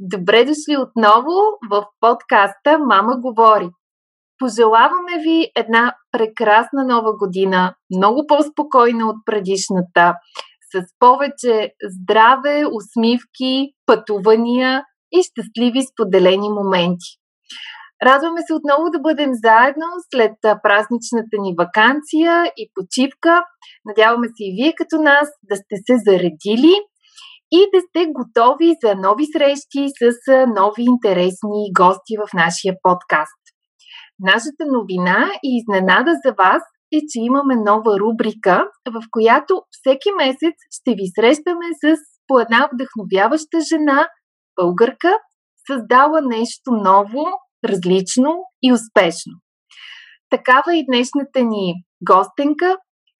Добре дошли отново в подкаста Мама говори. Пожелаваме ви една прекрасна нова година, много по-спокойна от предишната, с повече здраве, усмивки, пътувания и щастливи споделени моменти. Радваме се отново да бъдем заедно след празничната ни вакансия и почивка. Надяваме се и вие като нас да сте се заредили и да сте готови за нови срещи с нови интересни гости в нашия подкаст. Нашата новина и изненада за вас е, че имаме нова рубрика, в която всеки месец ще ви срещаме с по една вдъхновяваща жена, българка, създала нещо ново, различно и успешно. Такава и днешната ни гостенка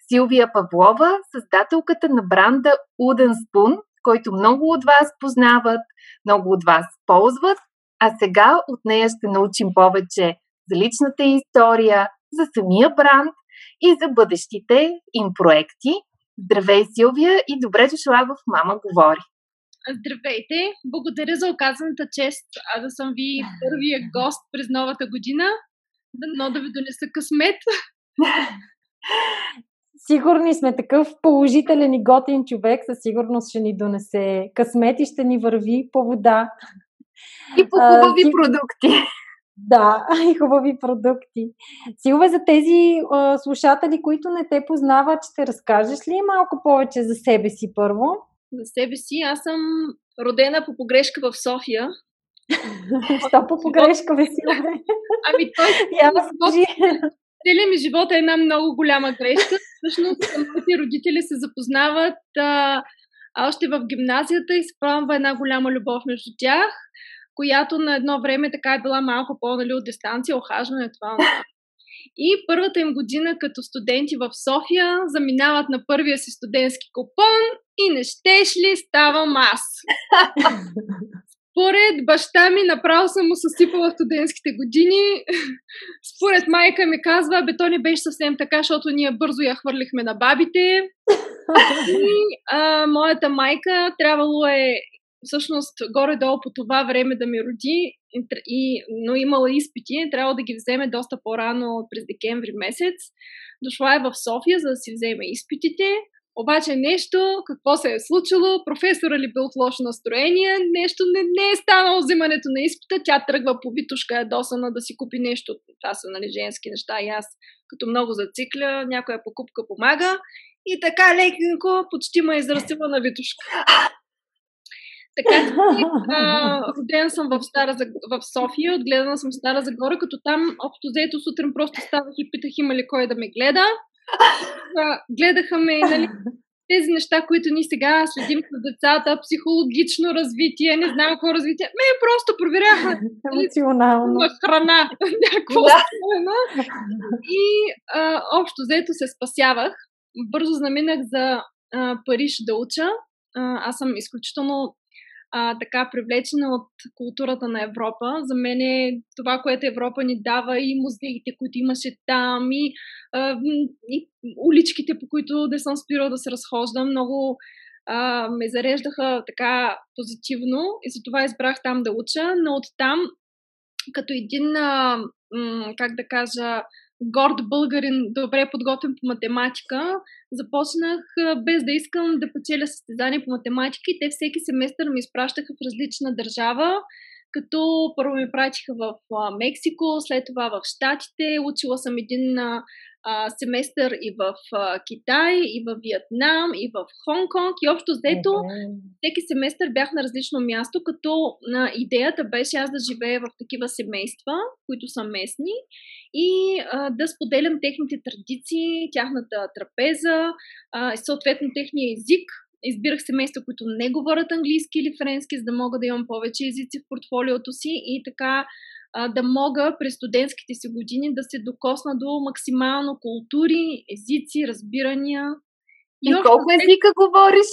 Силвия Павлова, създателката на бранда Уден Спун, който много от вас познават, много от вас ползват, а сега от нея ще научим повече за личната история, за самия бранд и за бъдещите им проекти. Здравей, Силвия, и добре дошла в Мама говори. Здравейте! Благодаря за оказаната чест а да съм ви първия гост през новата година. но да ви донеса късмет. Сигурни сме такъв положителен и готин човек, със сигурност ще ни донесе късмет и ще ни върви по вода. И по хубави а, продукти. Да, и хубави продукти. Силве, за тези а, слушатели, които не те познават, ще разкажеш ли малко повече за себе си първо? За себе си, аз съм родена по погрешка в София. Що по погрешка, бе, Силве? Ами той... Я Целият ми живот е една много голяма грешка. Всъщност, моите родители се запознават а, още в гимназията и се промва една голяма любов между тях която на едно време така е била малко по-нали от дистанция, охажване това. И първата им година като студенти в София заминават на първия си студентски купон и не щеш ли ставам аз. Според баща ми направо съм му съсипала студентските години. Според майка ми казва, бе то не беше съвсем така, защото ние бързо я хвърлихме на бабите. И а, моята майка трябвало е всъщност горе-долу по това време да ми роди, и, но имала изпити, трябва да ги вземе доста по-рано през декември месец. Дошла е в София, за да си вземе изпитите. Обаче нещо, какво се е случило, професора ли бил в лошо настроение, нещо не, не е станало взимането на изпита, тя тръгва по витушка ядосана да си купи нещо. Това са нали, женски неща и аз като много зацикля, някоя покупка помага. И така лекенко почти ме израстила на витушка. Така че родена съм в, Стара, в София, отгледана съм в Стара Загора, като там общо взето сутрин просто ставах и питах има ли кой да ме гледа. А, гледаха ме, нали, тези неща, които ние сега следим с децата, психологично развитие, не знам какво развитие. Ме просто проверяха. Емоционално. Храна. Някакво да. И а, общо взето се спасявах. Бързо заминах за а, Париж да уча. А, аз съм изключително а, така привлечена от културата на Европа. За мен е това, което Европа ни дава и музеите, които имаше там, и, а, и уличките, по които не съм спирала да се разхождам, много а, ме зареждаха така позитивно и затова избрах там да уча, но оттам като един, а, м- как да кажа, горд българин, добре подготвен по математика, започнах без да искам да печеля състезания по математика и те всеки семестър ми изпращаха в различна държава, като първо ми пратиха в Мексико, след това в Штатите, учила съм един а, семестър и в а, Китай, и в Виетнам, и в Хонг-Конг. И общо взето, всеки семестър бях на различно място, като на идеята беше аз да живея в такива семейства, които са местни, и а, да споделям техните традиции, тяхната трапеза, а, и съответно техния език, избирах семейства, които не говорят английски или френски, за да мога да имам повече езици в портфолиото си и така а, да мога през студентските си години да се докосна до максимално култури, езици, разбирания. И, и колко езика говориш?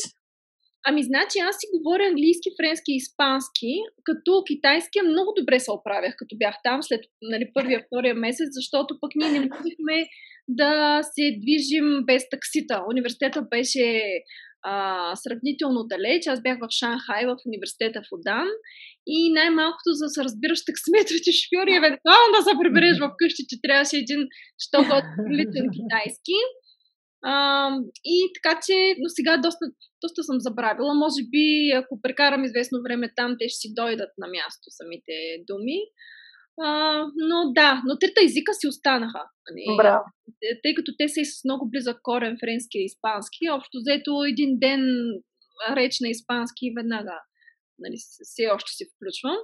Ами, значи аз си говоря английски, френски и испански, като китайския много добре се оправях, като бях там след нали, първия, втория месец, защото пък ние не можехме да се движим без таксита. Университета беше а, сравнително далеч. Аз бях в Шанхай, в университета в Удан и най-малкото за да се разбираш таксиметрите шофьори, евентуално да се прибереш в къщи, че трябваше един, що личен китайски. А, и така че, но сега доста, доста съм забравила. Може би, ако прекарам известно време там, те ще си дойдат на място самите думи. А, но да, но трите езика си останаха. Нали? Браво. Тъй като те са и с много близък корен френски и испански, общо взето един ден реч на испански веднага нали, все още се включвам.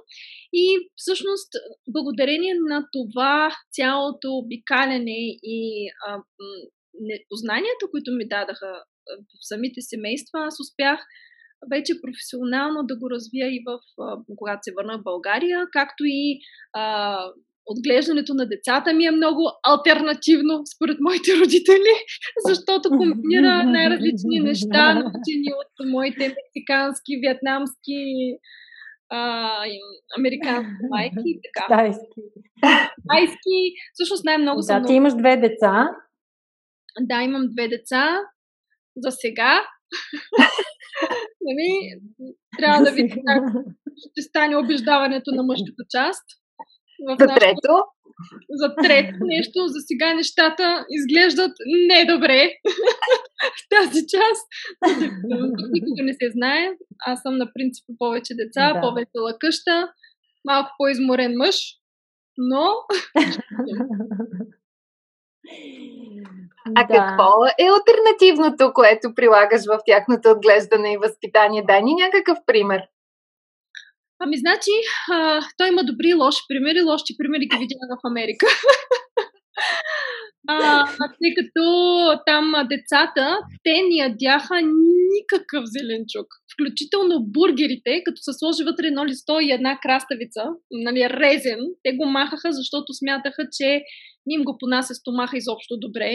И всъщност, благодарение на това цялото обикаляне и а, познанията, които ми дадаха в самите семейства, аз успях вече професионално да го развия и в, когато се върна в България, както и а, отглеждането на децата ми е много альтернативно според моите родители, защото комбинира най-различни неща, научени от моите мексикански, вьетнамски, а, американски майки и така. Тайски. Тайски. Всъщност най-много да, съм... Да, ти имаш две деца. Да, имам две деца. За сега. нали, трябва да видим как ще стане обиждаването на мъжката част. В за трето? За трето нещо. За сега нещата изглеждат недобре в тази част. Никога не се знае. Аз съм на принцип повече деца, да. по-весела къща, малко по-изморен мъж, но А да. какво е альтернативното, което прилагаш в тяхното отглеждане и възпитание? Дай ни някакъв пример. Ами, значи, а, той има добри и лоши примери. Лоши примери ги видях в Америка. а, тъй като там децата, те ни ядяха никакъв зеленчук. Включително бургерите, като се сложи вътре едно листо и една краставица, нали, резен, те го махаха, защото смятаха, че не им го понася стомаха изобщо добре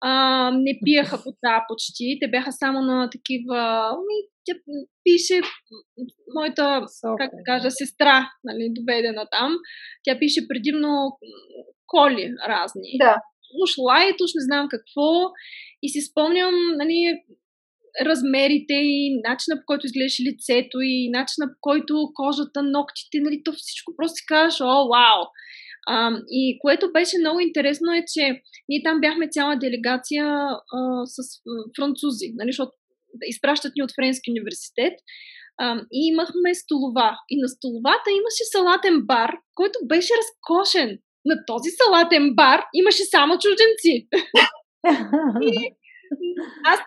а, не пиеха вода почти. Те бяха само на такива... Ми, тя пише моята, как да кажа, сестра, нали, доведена там. Тя пише предимно коли разни. Да. Уж лайт, уж не знам какво. И си спомням, нали, размерите и начина по който изглеждаше лицето и начина по който кожата, ногтите, нали, то всичко просто си казваш, о, вау! А, и което беше много интересно е, че ние там бяхме цяла делегация а, с французи, нали, защото изпращат ни от Френски университет. А, и имахме столова. И на столовата имаше салатен бар, който беше разкошен. На този салатен бар имаше само чужденци. и аз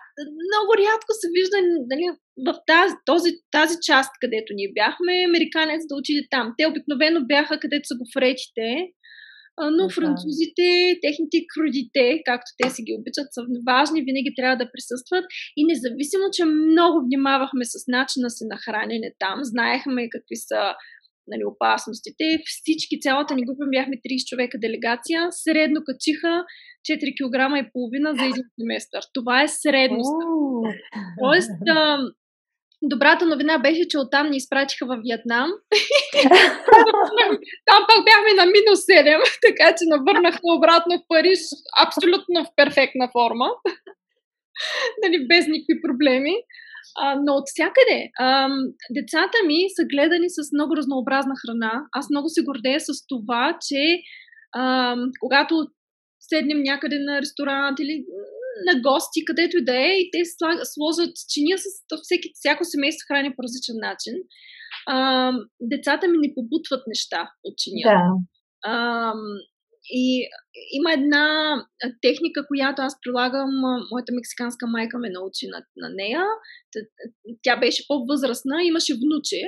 много рядко се вижда нали, в тази, този, тази част, където ние бяхме, американец да отиде там. Те обикновено бяха където са гофретите, но французите, техните крудите, както те си ги обичат, са важни, винаги трябва да присъстват. И независимо, че много внимавахме с начина си на хранене там, знаехме какви са нали, опасностите. Всички, цялата ни група, бяхме 30 човека делегация, средно качиха 4 кг и половина за един семестър. Това е средност. Тоест, а, добрата новина беше, че оттам ни изпратиха в Виетнам. Там пак бяхме на минус 7, така че навърнахме обратно в Париж абсолютно в перфектна форма. нали, без никакви проблеми. А, но от всякъде, а, децата ми са гледани с много разнообразна храна. Аз много се гордея с това, че а, когато седнем някъде на ресторант или на гости, където и да е, и те сложат чиния с всеки, всяко семейство храни по различен начин. А, децата ми не побутват неща от чиния. Да. А, и има една техника, която аз прилагам, моята мексиканска майка ме научи на, на нея. Тя беше по-възрастна, имаше внуче.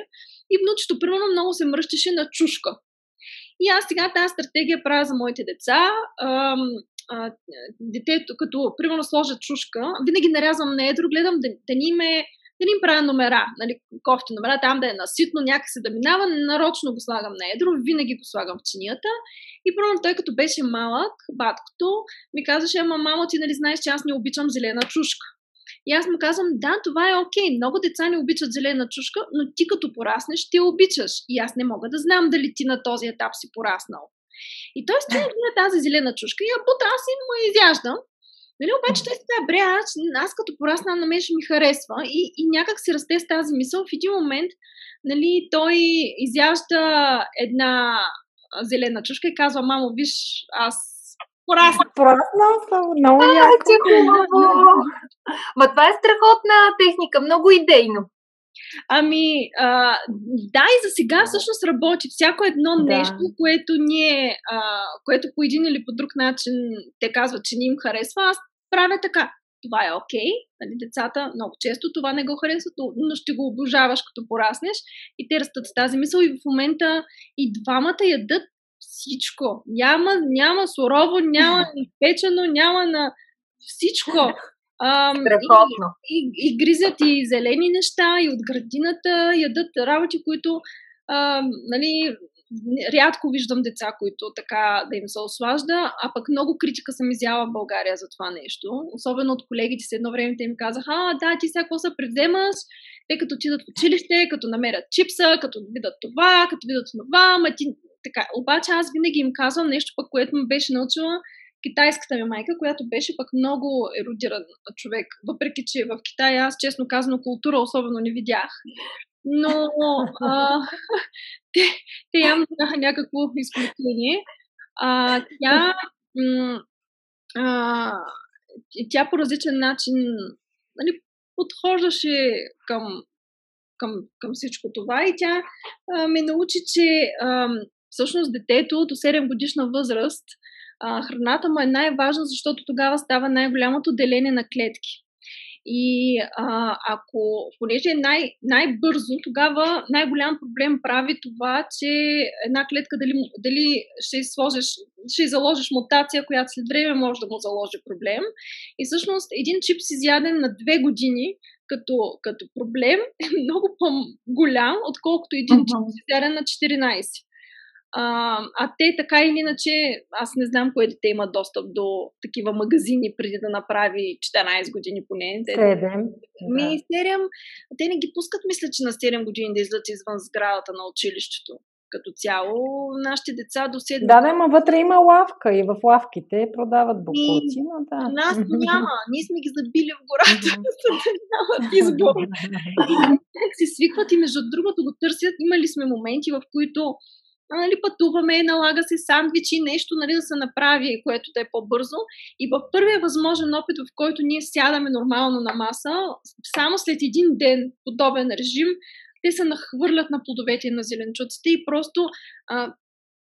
И внучето, примерно, много се мръщеше на чушка. И аз сега тази стратегия правя за моите деца. Детето, като примерно сложа чушка, винаги нарязвам на едро, гледам да, да ни ме да им правя номера, нали, кофти номера, там да е наситно, някакси да минава, нарочно го слагам на едро, винаги го слагам в чинията. И първо той като беше малък, баткото, ми казваше, ама мамо, ти нали знаеш, че аз не обичам зелена чушка. И аз му казвам, да, това е окей. Много деца не обичат зелена чушка, но ти като пораснеш, ти обичаш. И аз не мога да знам дали ти на този етап си пораснал. И той стои на тази зелена чушка и я бута, аз и му изяждам. Нали, обаче той си бре, аз, аз като порасна на мен ще ми харесва и, и някак си расте с тази мисъл. В един момент нали, той изяжда една зелена чушка и казва, мамо, виж, аз Порасна. Порасна съм, много яко. Ма това е страхотна техника, много идейно. Ами, а, да, и за сега всъщност работи. Всяко едно да. нещо, което ние, а, което по един или по друг начин те казват, че ни им харесва, аз правя така. Това е окей. Okay. Нали, децата много често това не го харесват, но ще го обожаваш като пораснеш. И те растат с тази мисъл и в момента и двамата ядат всичко. Няма, няма сурово, няма печено, няма на всичко. Ам, Страхотно. И, и, и гризят и зелени неща, и от градината, ядат работи, които ам, нали, рядко виждам деца, които така да им се ослажда, а пък много критика съм изяла в България за това нещо. Особено от колегите си едно време те им казаха, а, да, ти сега какво се превземаш, те като отидат в училище, като намерят чипса, като видят това, като видят това, ма ти... Така. Обаче аз винаги им казвам нещо пък, което ме беше научила китайската ми майка, която беше пък много еродиран човек. Въпреки, че в Китай аз, честно казано, култура особено не видях. Но а, те, те явно някакво изключение. А, тя, а, тя по различен начин нали, подхождаше към, към, към всичко това и тя а, ме научи, че а, всъщност детето до 7 годишна възраст а, храната му е най-важна, защото тогава става най-голямото деление на клетки. И а, ако, понеже е най- най-бързо, тогава най-голям проблем прави това, че една клетка дали, дали ще, сложиш, ще заложиш мутация, която след време може да му заложи проблем. И всъщност един чип си изяден на две години като, като проблем е много по-голям, отколкото един uh-huh. чип си изяден на 14. А, а те така или иначе, аз не знам кое дете има достъп до такива магазини преди да направи 14 години поне. 7. Ми, 7. Те не ги пускат, мисля, че на 7 години да излизат извън сградата на училището. Като цяло, нашите деца до 7. Да, да, ма вътре има лавка и в лавките продават бокуци, но да. Нас няма. Ние сме ги забили в гората, за да нямат избор. се свикват и между другото го търсят. Имали сме моменти, в които нали, пътуваме, налага се сандвичи, нещо нали, да се направи, което да е по-бързо. И в първия възможен опит, в който ние сядаме нормално на маса, само след един ден подобен режим, те се нахвърлят на плодовете на зеленчуците и просто а,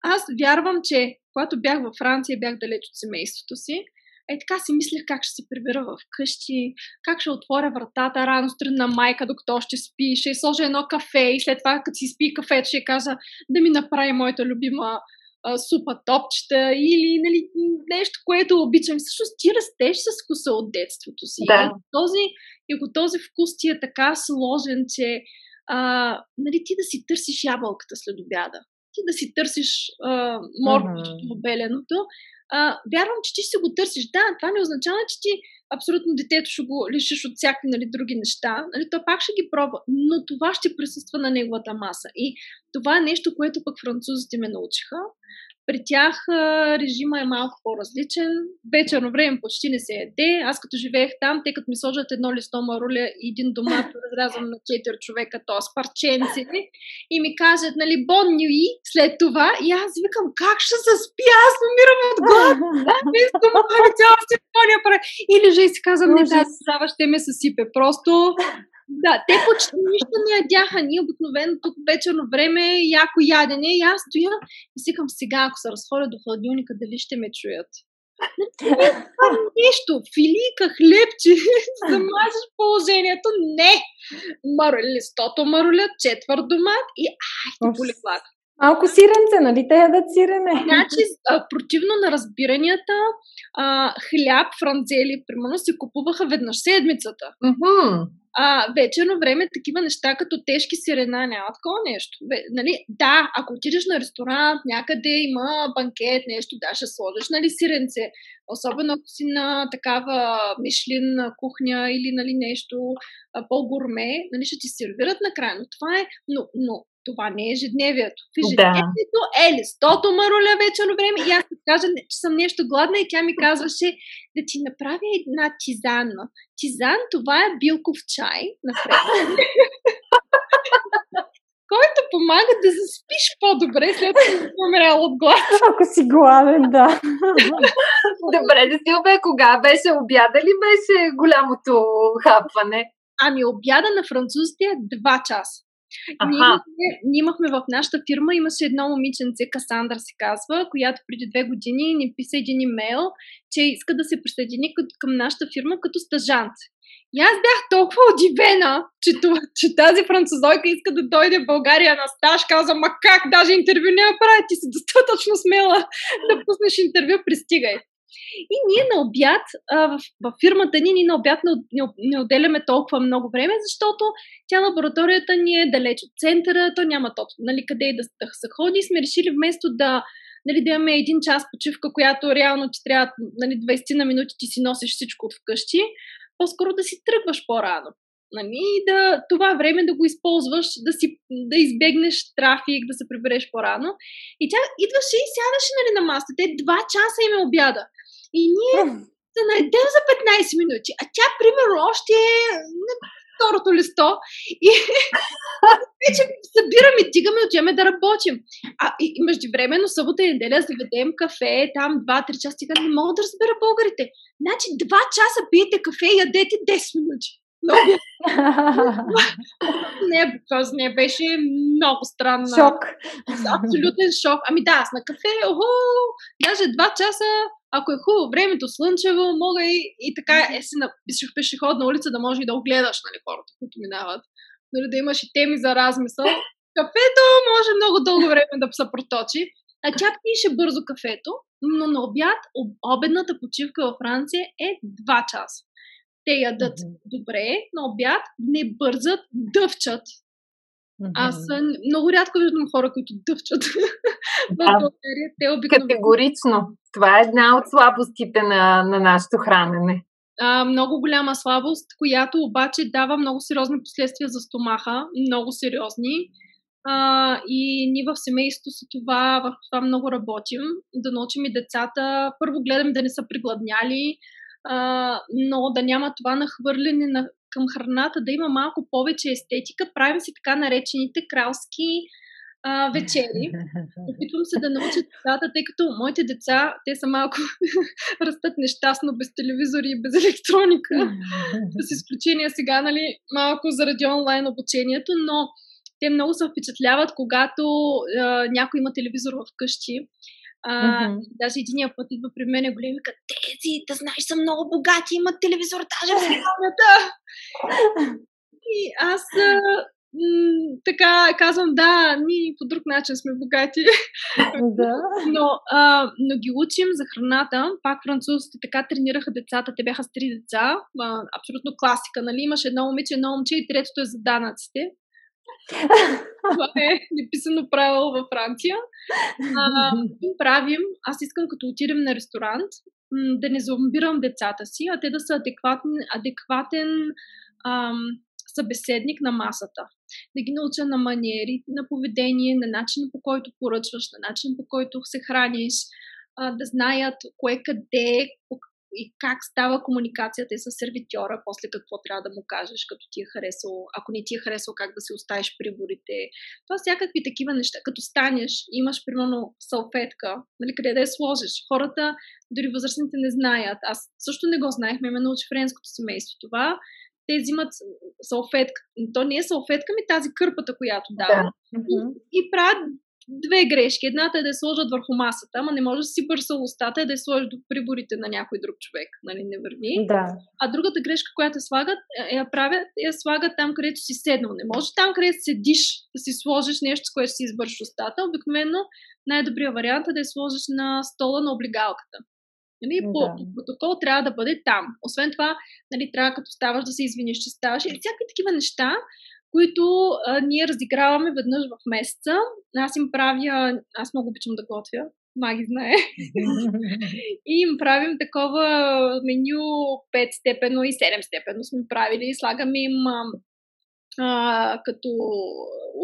аз вярвам, че когато бях във Франция, бях далеч от семейството си, е така си мислех как ще се прибера в къщи, как ще отворя вратата рано сутрин на майка, докато ще спи, ще сложа едно кафе и след това, като си спи кафето, ще кажа да ми направи моята любима а, супа топчета или нали, нещо, което обичам. Всъщност ти растеш с вкуса от детството си. Да. И ако този, и ако този вкус ти е така сложен, че а, нали, ти да си търсиш ябълката след обяда, ти да си търсиш морковото, uh-huh. беленото, а, вярвам, че ти ще го търсиш. Да, това не означава, че ти абсолютно детето ще го лишиш от всякакви нали, други неща. Нали, то пак ще ги пробва, но това ще присъства на неговата маса. И това е нещо, което пък французите ме научиха. При тях режима е малко по-различен. Вечерно време почти не се еде. Аз като живеех там, те като ми сложат едно листо маруля и един домат, разрязан на 4 човека, т.е. парченци, и ми кажат, нали, бон нюи след това. И аз викам, как ще се спи? Аз умирам от глад. Без това, цяла си Или же си казвам, не, да, ще ме съсипе. Просто да, те почти нищо не ядяха. Ние обикновено тук вечерно време, яко ядене. И аз стоя и си към сега, ако се разходя до хладилника, дали ще ме чуят. нещо, филика, хлебче, да мажеш положението. Не! Мар... Листото маруля, четвърт домат и ай, ти боли глад. Малко сиренце, нали? Те ядат сирене. Значи, противно на разбиранията, а, хляб, францели, примерно, се купуваха веднъж седмицата. Mm-hmm. а, вечерно време такива неща като тежки сирена няма такова нещо. Бе, нали, да, ако отидеш на ресторант, някъде има банкет, нещо, да, ще сложиш нали, сиренце. Особено ако си на такава мишлин кухня или нали, нещо по-гурме, нали, ще ти сервират накрая. Но това е, но, но това не е ежедневието. В ежедневието да. е листото маруля вечерно време и аз кажа, че съм нещо гладна и тя ми казваше да ти направя една тизанна. Тизан, това е билков чай, напред. който помага да заспиш по-добре, след като си умрял от глад. Ако си гладен, да. Добре, да си обе, кога беше обяда ли беше голямото хапване? Ами обяда на французите е 2 часа. Ние имахме, ние имахме в нашата фирма, имаше едно момиченце, Касандра се казва, която преди две години ни писа един имейл, че иска да се присъедини към нашата фирма като стажант. И аз бях толкова удивена, че, че тази французойка иска да дойде в България на стаж. Каза, ма как, даже интервю не прави, ти си достатъчно смела да пуснеш интервю, пристигай. И ние на обяд, а, в, в фирмата ни, ние на обяд не, не, не отделяме толкова много време, защото тя лабораторията ни е далеч от центъра, то няма точно нали, къде да, да се ходи. И сме решили вместо да, нали, да имаме един час почивка, която реално ти трябва нали, 20 на минути ти си носиш всичко от вкъщи, по-скоро да си тръгваш по-рано. Нали, да, това време да го използваш, да, си, да избегнеш трафик, да се прибереш по-рано. И тя идваше и сядаше нали, на масата. Те два часа им е обяда. И ние се наедем за 15 минути. А тя, примерно, още е на второто листо. И вече събираме, тигаме, отиваме да работим. А и, и междувременно, събота и неделя заведем кафе, там 2-3 часа. Тига не мога да разбера българите. Значи 2 часа пиете кафе и ядете 10 минути. Много. не, просто не беше много странно. Шок. Абсолютен шок. Ами да, аз на кафе, охо, даже два часа, ако е хубаво времето, слънчево, мога и, и така, е си напишеш пешеходна улица, да може и да огледаш нали, хората, които минават. Нали, да имаш и теми за размисъл. Кафето може много дълго време да се проточи. А тя пише бързо кафето, но на обяд, обедната почивка във Франция е 2 часа. Те ядат mm-hmm. добре, на обяд не бързат, дъвчат. Mm-hmm. Аз много рядко виждам хора, които дъвчат да. Те обикновено... Категорично. Това е една от слабостите на, на нашето хранене. А, много голяма слабост, която обаче дава много сериозни последствия за стомаха. Много сериозни. А, и ние в семейството си това, в това много работим. Да научим и децата. Първо гледам да не са пригладняли, а, но да няма това нахвърляне на, към храната, да има малко повече естетика. Правим си така наречените кралски а, вечери. Опитвам се да науча децата, тъй като моите деца, те са малко растат нещастно без телевизори и без електроника. С изключение сега, нали, малко заради онлайн обучението, но те много се впечатляват, когато а, някой има телевизор в къщи а, mm-hmm. Даже единия път идва при мен и големи вика, тези, да знаеш, са много богати, имат телевизор даже в спалнята. и аз а, м- така казвам, да, ние по друг начин сме богати. да. но, а, но ги учим за храната. Пак французите така тренираха децата. Те бяха с три деца. А, абсолютно класика, нали? Имаше едно момиче, едно момче и третото е за данъците. Това е неписано правило във Франция. А, правим, аз искам като отидем на ресторант, да не зомбирам децата си, а те да са адекватен, адекватен ам, събеседник на масата. Да ги науча на маниери, на поведение, на начин по който поръчваш, на начин по който се храниш, а, да знаят кое къде, по и как става комуникацията и с сервитьора, после какво трябва да му кажеш, като ти е харесало, ако не ти е харесало, как да си оставиш приборите. Това всякакви такива неща. Като станеш, имаш примерно салфетка, нали, къде да я сложиш. Хората, дори възрастните не знаят. Аз също не го знаех, ме научи френското семейство това. Те взимат салфетка. То не е салфетка, ми тази кърпата, която дава. Да. И, и правят две грешки. Едната е да я сложат върху масата, ама не може да си бърса устата и да я сложиш до приборите на някой друг човек. Нали, не върви. Да. А другата грешка, която я слагат, е, я правят, я слагат там, където си седнал. Не може там, където седиш, да си сложиш нещо, с което си избършиш устата. Обикновено най-добрият вариант е да я сложиш на стола на облигалката. Нали, по, да. протокол трябва да бъде там. Освен това, нали, трябва като ставаш да се извиниш, че ставаш. И всякакви такива неща, които а, ние разиграваме веднъж в месеца. Аз им правя, аз много обичам да готвя, маги знае. и им правим такова меню 5 степено и 7 степено сме правили. Слагаме им а, като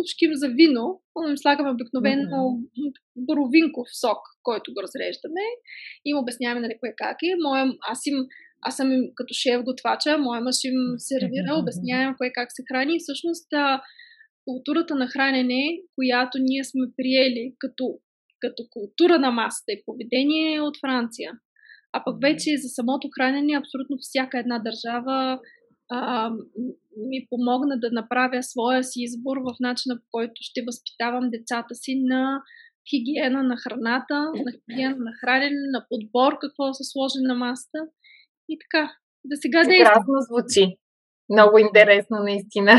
ушким за вино, им слагаме обикновено mm-hmm. боровинков сок, който го разреждаме и им обясняваме нали, кое как е. Моя, аз им аз съм като шеф готвача, моя мъж им сервира, обяснявам кое как се храни. И всъщност културата на хранене, която ние сме приели като, като култура на масата и поведение е от Франция. А пък вече за самото хранене абсолютно всяка една държава а, ми помогна да направя своя си избор в начина по който ще възпитавам децата си на хигиена на храната, на хигиена на хранене, на подбор, какво се сложи на масата. И така, да сега действа. Прекрасно звучи. Много интересно, наистина.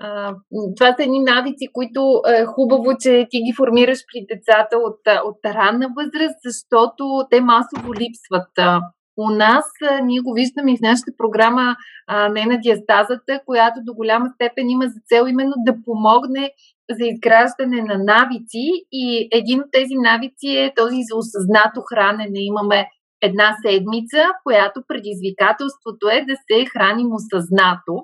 А, това са едни навици, които е хубаво, че ти ги формираш при децата от, от ранна възраст, защото те масово липсват. У нас а, ние го виждаме и в нашата програма а, не на диастазата, която до голяма степен има за цел именно да помогне за изграждане на навици и един от тези навици е този за осъзнато хранене. Имаме една седмица, която предизвикателството е да се храним осъзнато.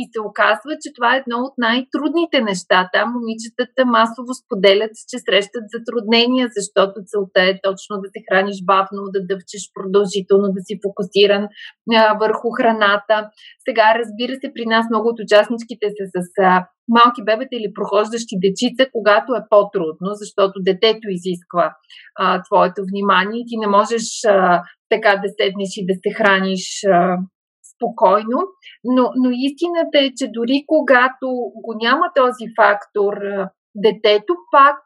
И се оказва, че това е едно от най-трудните неща. Там момичетата масово споделят, че срещат затруднения, защото целта е точно да се храниш бавно, да дъвчеш продължително, да си фокусиран а, върху храната. Сега, разбира се, при нас много от участничките са с а, малки бебета или прохождащи дечица, когато е по-трудно, защото детето изисква а, твоето внимание. Ти не можеш а, така да седнеш и да се храниш а, спокойно, но, но истината е, че дори когато го няма този фактор, детето пак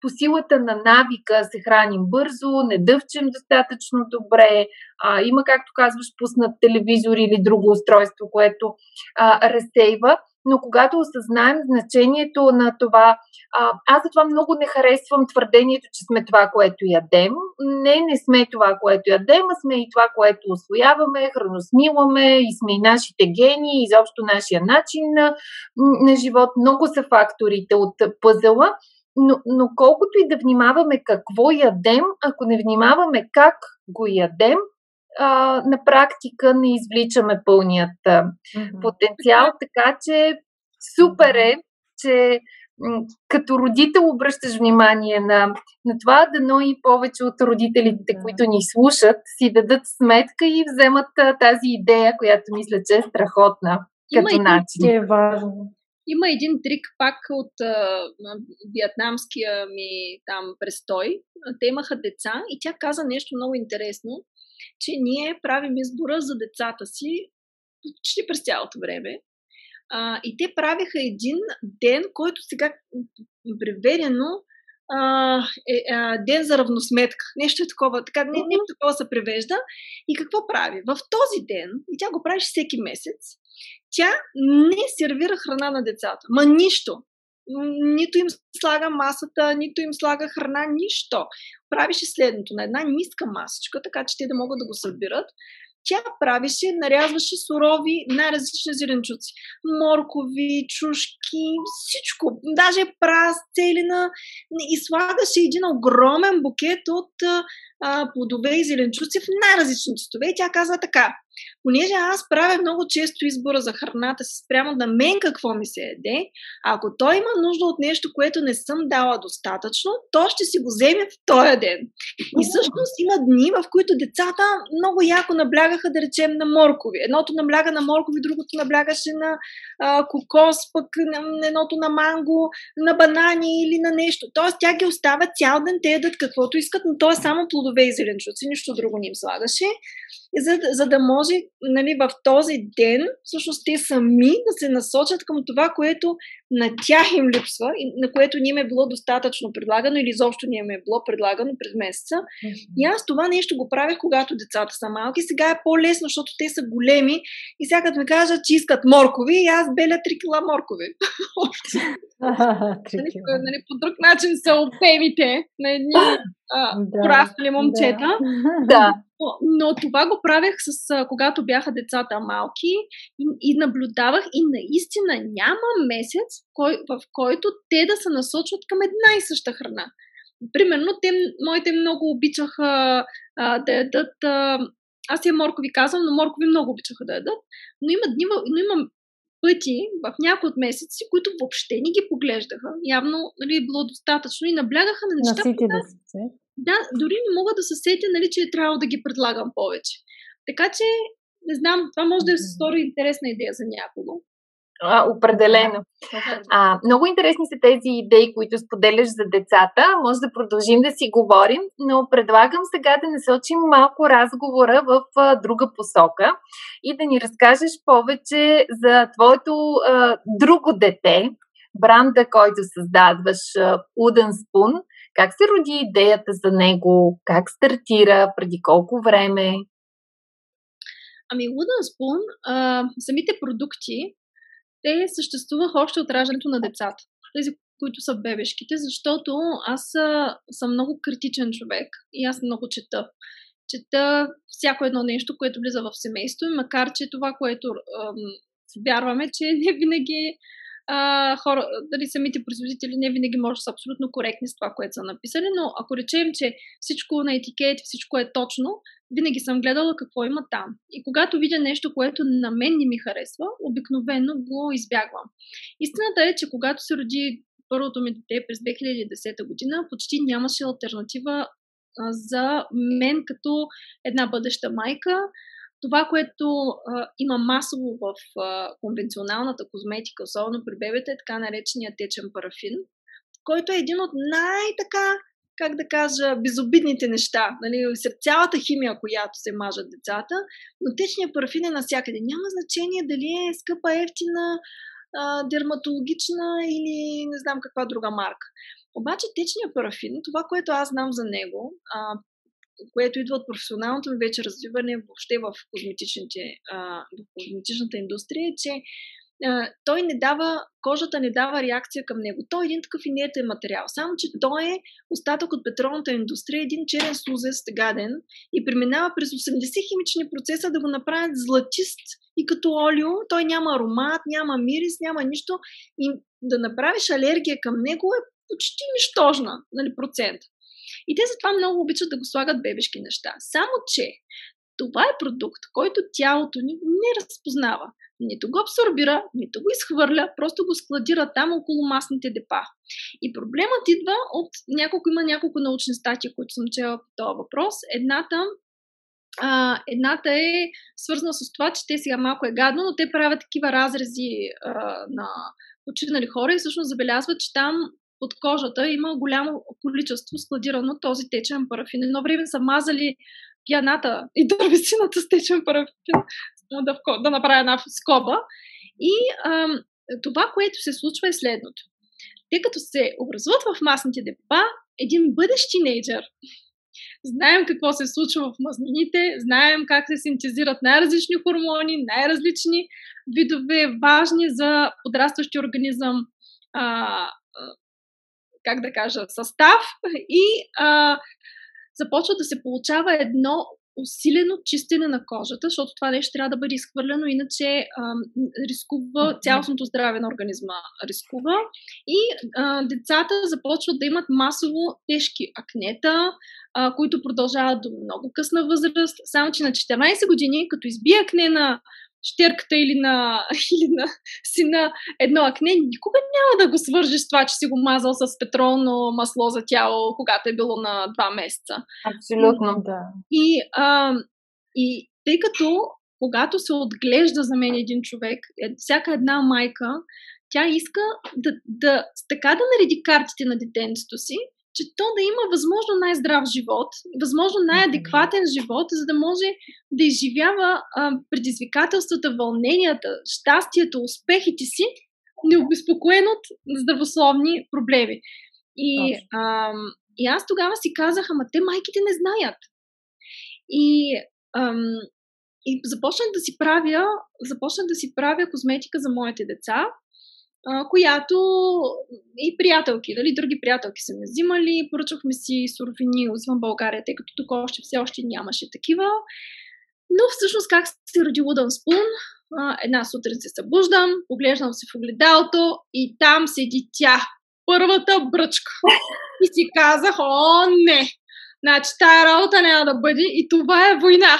по силата на навика се храним бързо, не дъвчем достатъчно добре, а, има, както казваш, пуснат телевизор или друго устройство, което а, разсейва но когато осъзнаем значението на това, а, аз за това много не харесвам твърдението, че сме това, което ядем. Не, не сме това, което ядем, а сме и това, което освояваме, храносмиламе и сме и нашите гени, и изобщо нашия начин на, на живот. Много са факторите от пъзела, но, но колкото и да внимаваме какво ядем, ако не внимаваме как го ядем, а, на практика не извличаме пълният mm-hmm. потенциал, така че супер е, че като родител обръщаш внимание на, на това, дано и повече от родителите, да. които ни слушат, си дадат сметка и вземат тази идея, която мисля, че е страхотна Има като начин. Е важно. Има един трик пак от а, вьетнамския ми там престой. Те имаха деца и тя каза нещо много интересно че ние правим избора за децата си почти през цялото време. А, и те правиха един ден, който сега преведено а, е, а, ден за равносметка. Нещо е такова, така, не, нещо такова се превежда. И какво прави? В този ден, и тя го прави всеки месец, тя не сервира храна на децата. Ма нищо нито им слага масата, нито им слага храна, нищо. Правише следното на една ниска масичка, така че те да могат да го събират. Тя правише, нарязваше сурови, най-различни зеленчуци. Моркови, чушки, всичко. Даже прас, целина. И слагаше един огромен букет от а, плодове и зеленчуци в най-различни цветове. И тя казва така понеже аз правя много често избора за храната си спрямо на мен какво ми се еде, ако той има нужда от нещо, което не съм дала достатъчно, то ще си го вземе в този ден. И всъщност има дни, в които децата много яко наблягаха, да речем, на моркови. Едното набляга на моркови, другото наблягаше на а, кокос, пък на, едното на манго, на банани или на нещо. Тоест тя ги оставя цял ден, те ядат каквото искат, но то е само плодове и зеленчуци, нищо друго не им слагаше. И за, за да може нали, в този ден всъщност те сами да се насочат към това, което на тях им липсва, на което ни им е било достатъчно предлагано или изобщо ни им е било предлагано през месеца. И аз това нещо го правих, когато децата са малки. Сега е по-лесно, защото те са големи и сега ми кажат, че искат моркови и аз беля 3 кила моркови. нали, нали, по друг начин са обемите на едни порасли момчета. Да. Но, това го правех с когато бяха децата малки и, и наблюдавах и наистина няма месец, кой, в който те да се насочват към една и съща храна. Примерно, те, моите много обичаха а, да ядат. А, аз я моркови казвам, но моркови много обичаха да ядат. Но има дни, но има пъти в някои от месеци, които въобще не ги поглеждаха. Явно нали, било достатъчно и наблягаха на неща. Наситили се. Да, дори не мога да се сетя, нали, че е трябвало да ги предлагам повече. Така че, не знам, това може да е стори интересна идея за някого. А, определено. А, много интересни са тези идеи, които споделяш за децата. Може да продължим да си говорим, но предлагам сега да насочим малко разговора в а, друга посока и да ни разкажеш повече за твоето а, друго дете, бранда, който създадваш, Уден Спун. Как се роди идеята за него? Как стартира? Преди колко време? Ами, Wooden Spoon, а, самите продукти, те съществуваха още от раждането на децата. Тези, които са бебешките, защото аз съм много критичен човек и аз много чета. Чета всяко едно нещо, което влиза в семейство, макар че това, което ам, вярваме, че не винаги а, хора, дали самите производители не винаги може да са абсолютно коректни с това, което са написали, но ако речем, че всичко на етикет, всичко е точно, винаги съм гледала какво има там. И когато видя нещо, което на мен не ми харесва, обикновено го избягвам. Истината е, че когато се роди първото ми дете през 2010 година, почти нямаше альтернатива за мен като една бъдеща майка, това, което а, има масово в а, конвенционалната козметика, особено при бебета, е така наречения течен парафин, който е един от най-така, как да кажа, безобидните неща. Нали, сред цялата химия, която се мажат децата, но течният парафин е навсякъде. Няма значение дали е скъпа, ефтина, а, дерматологична или не знам каква друга марка. Обаче течният парафин, това, което аз знам за него, а, което идва от професионалното ми вече развиване въобще в, козметичните, в козметичната индустрия, е, че той не дава, кожата не дава реакция към него. Той е един такъв инертен материал. Само, че той е остатък от петролната индустрия, един черен слузест, гаден и преминава през 80 химични процеса да го направят златист и като олио. Той няма аромат, няма мирис, няма нищо. И да направиш алергия към него е почти нищожна, нали, процент. И те затова много обичат да го слагат бебешки неща. Само, че това е продукт, който тялото ни не разпознава. Нито го абсорбира, нито го изхвърля, просто го складира там около масните депа. И проблемът идва от няколко, има няколко научни статии, които съм чела по този въпрос. Едната а, едната е свързана с това, че те сега малко е гадно, но те правят такива разрези а, на починали хора и всъщност забелязват, че там под кожата има голямо количество складирано този течен парафин. Едно време са мазали пяната и дървесината с течен парафин, да, да направя една скоба. И ам, това, което се случва е следното. Те като се образуват в масните депа, един бъдещ тинейджър, знаем какво се случва в мазнините, знаем как се синтезират най-различни хормони, най-различни видове важни за подрастващи организъм а, как да кажа, състав и а, започва да се получава едно усилено чистене на кожата, защото това нещо трябва да бъде изхвърлено, иначе а, рискува цялостното здраве на организма. Рискува. И а, децата започват да имат масово тежки акнета, а, които продължават до много късна възраст. Само, че на 14 години, като избие акне на щерката или на, или на сина едно акне, никога няма да го свържиш с това, че си го мазал с петролно масло за тяло, когато е било на два месеца. Абсолютно, да. И, а, и тъй като когато се отглежда за мен един човек, е, всяка една майка, тя иска да, да така да нареди картите на детенцето си, че то да има възможно най-здрав живот, възможно най-адекватен живот, за да може да изживява а, предизвикателствата, вълненията, щастието, успехите си необезпокоен от здравословни проблеми. И, ам, и аз тогава си казах, ама те майките не знаят. И, ам, и започнах да си правя, започнах да си правя козметика за моите деца, която и приятелки, дали други приятелки са ме взимали, поръчахме си суровини извън България, тъй като тук още все още нямаше такива. Но всъщност как се роди Wooden Spoon? Една сутрин се събуждам, поглеждам се в огледалото и там седи тя, първата бръчка. И си казах, о, не! Значи тая работа няма да бъде и това е война.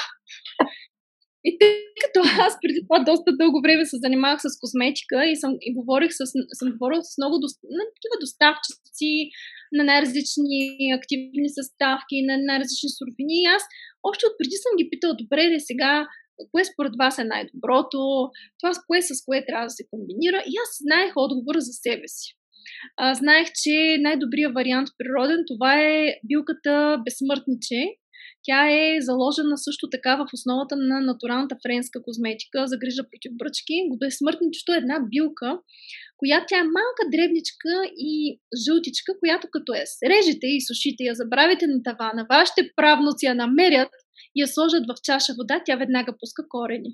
И тъй като аз преди това доста дълго време се занимавах с косметика и, съм, и говорих с, съм говорила с много до, на такива доставчици на най-различни активни съставки, на най-различни суровини. И аз още от преди съм ги питала, добре ли сега, кое според вас е най-доброто, това с кое с кое трябва да се комбинира. И аз знаех отговора за себе си. А, знаех, че най-добрият вариант природен това е билката безсмъртниче, тя е заложена също така в основата на натуралната френска козметика за грижа против бръчки. Безсмъртничето е една билка, която тя е малка дребничка и жълтичка, която като я срежете и сушите, я забравите на тавана, вашите правноци я намерят и я сложат в чаша вода, тя веднага пуска корени.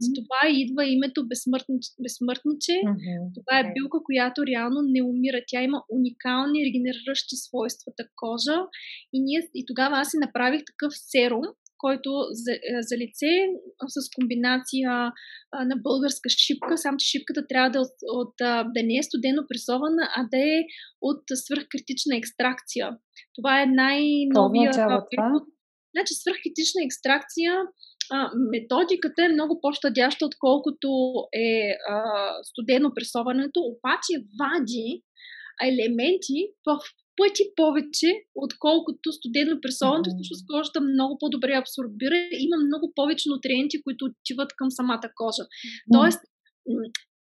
Затова идва името безсмъртниче. безсмъртниче. Mm-hmm. Това е билка, която реално не умира. Тя има уникални регенериращи свойствата кожа. И, ние, и тогава аз си направих такъв серум, който за, за лице с комбинация а, на българска шипка, само че шипката трябва да, от, от, да не е студено пресована, а да е от свръхкритична екстракция. Това е най-новия... Значи свръхкритична екстракция а, методиката е много по-щадяща, отколкото е а, студено пресоването, обаче вади елементи в пъти повече, отколкото студено пресоването, защото кожата много по-добре абсорбира и има много повече нутриенти, които отиват към самата кожа. Тоест,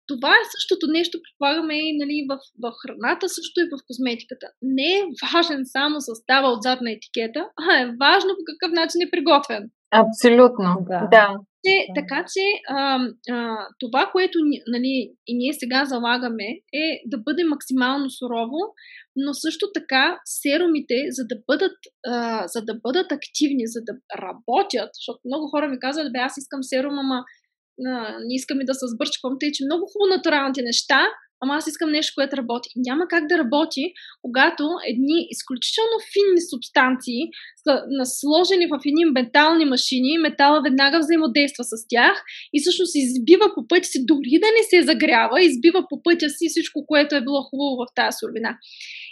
това е същото нещо, предполагаме и нали, в, в храната, също и в козметиката. Не е важен само състава отзад на етикета, а е важно по какъв начин е приготвен. Абсолютно, да. да. Че, така че а, а, това, което нали, и ние сега залагаме е да бъде максимално сурово, но също така серумите, за да бъдат, а, за да бъдат активни, за да работят, защото много хора ми казват, бе, аз искам серум, ама а, не искаме да се сбърчквам, тъй че много хубаво натуралните неща, ама аз искам нещо, което работи. Няма как да работи, когато едни изключително финни субстанции са насложени в едни метални машини, метала веднага взаимодейства с тях и всъщност избива по пътя си, дори да не се загрява, избива по пътя си всичко, което е било хубаво в тази суровина.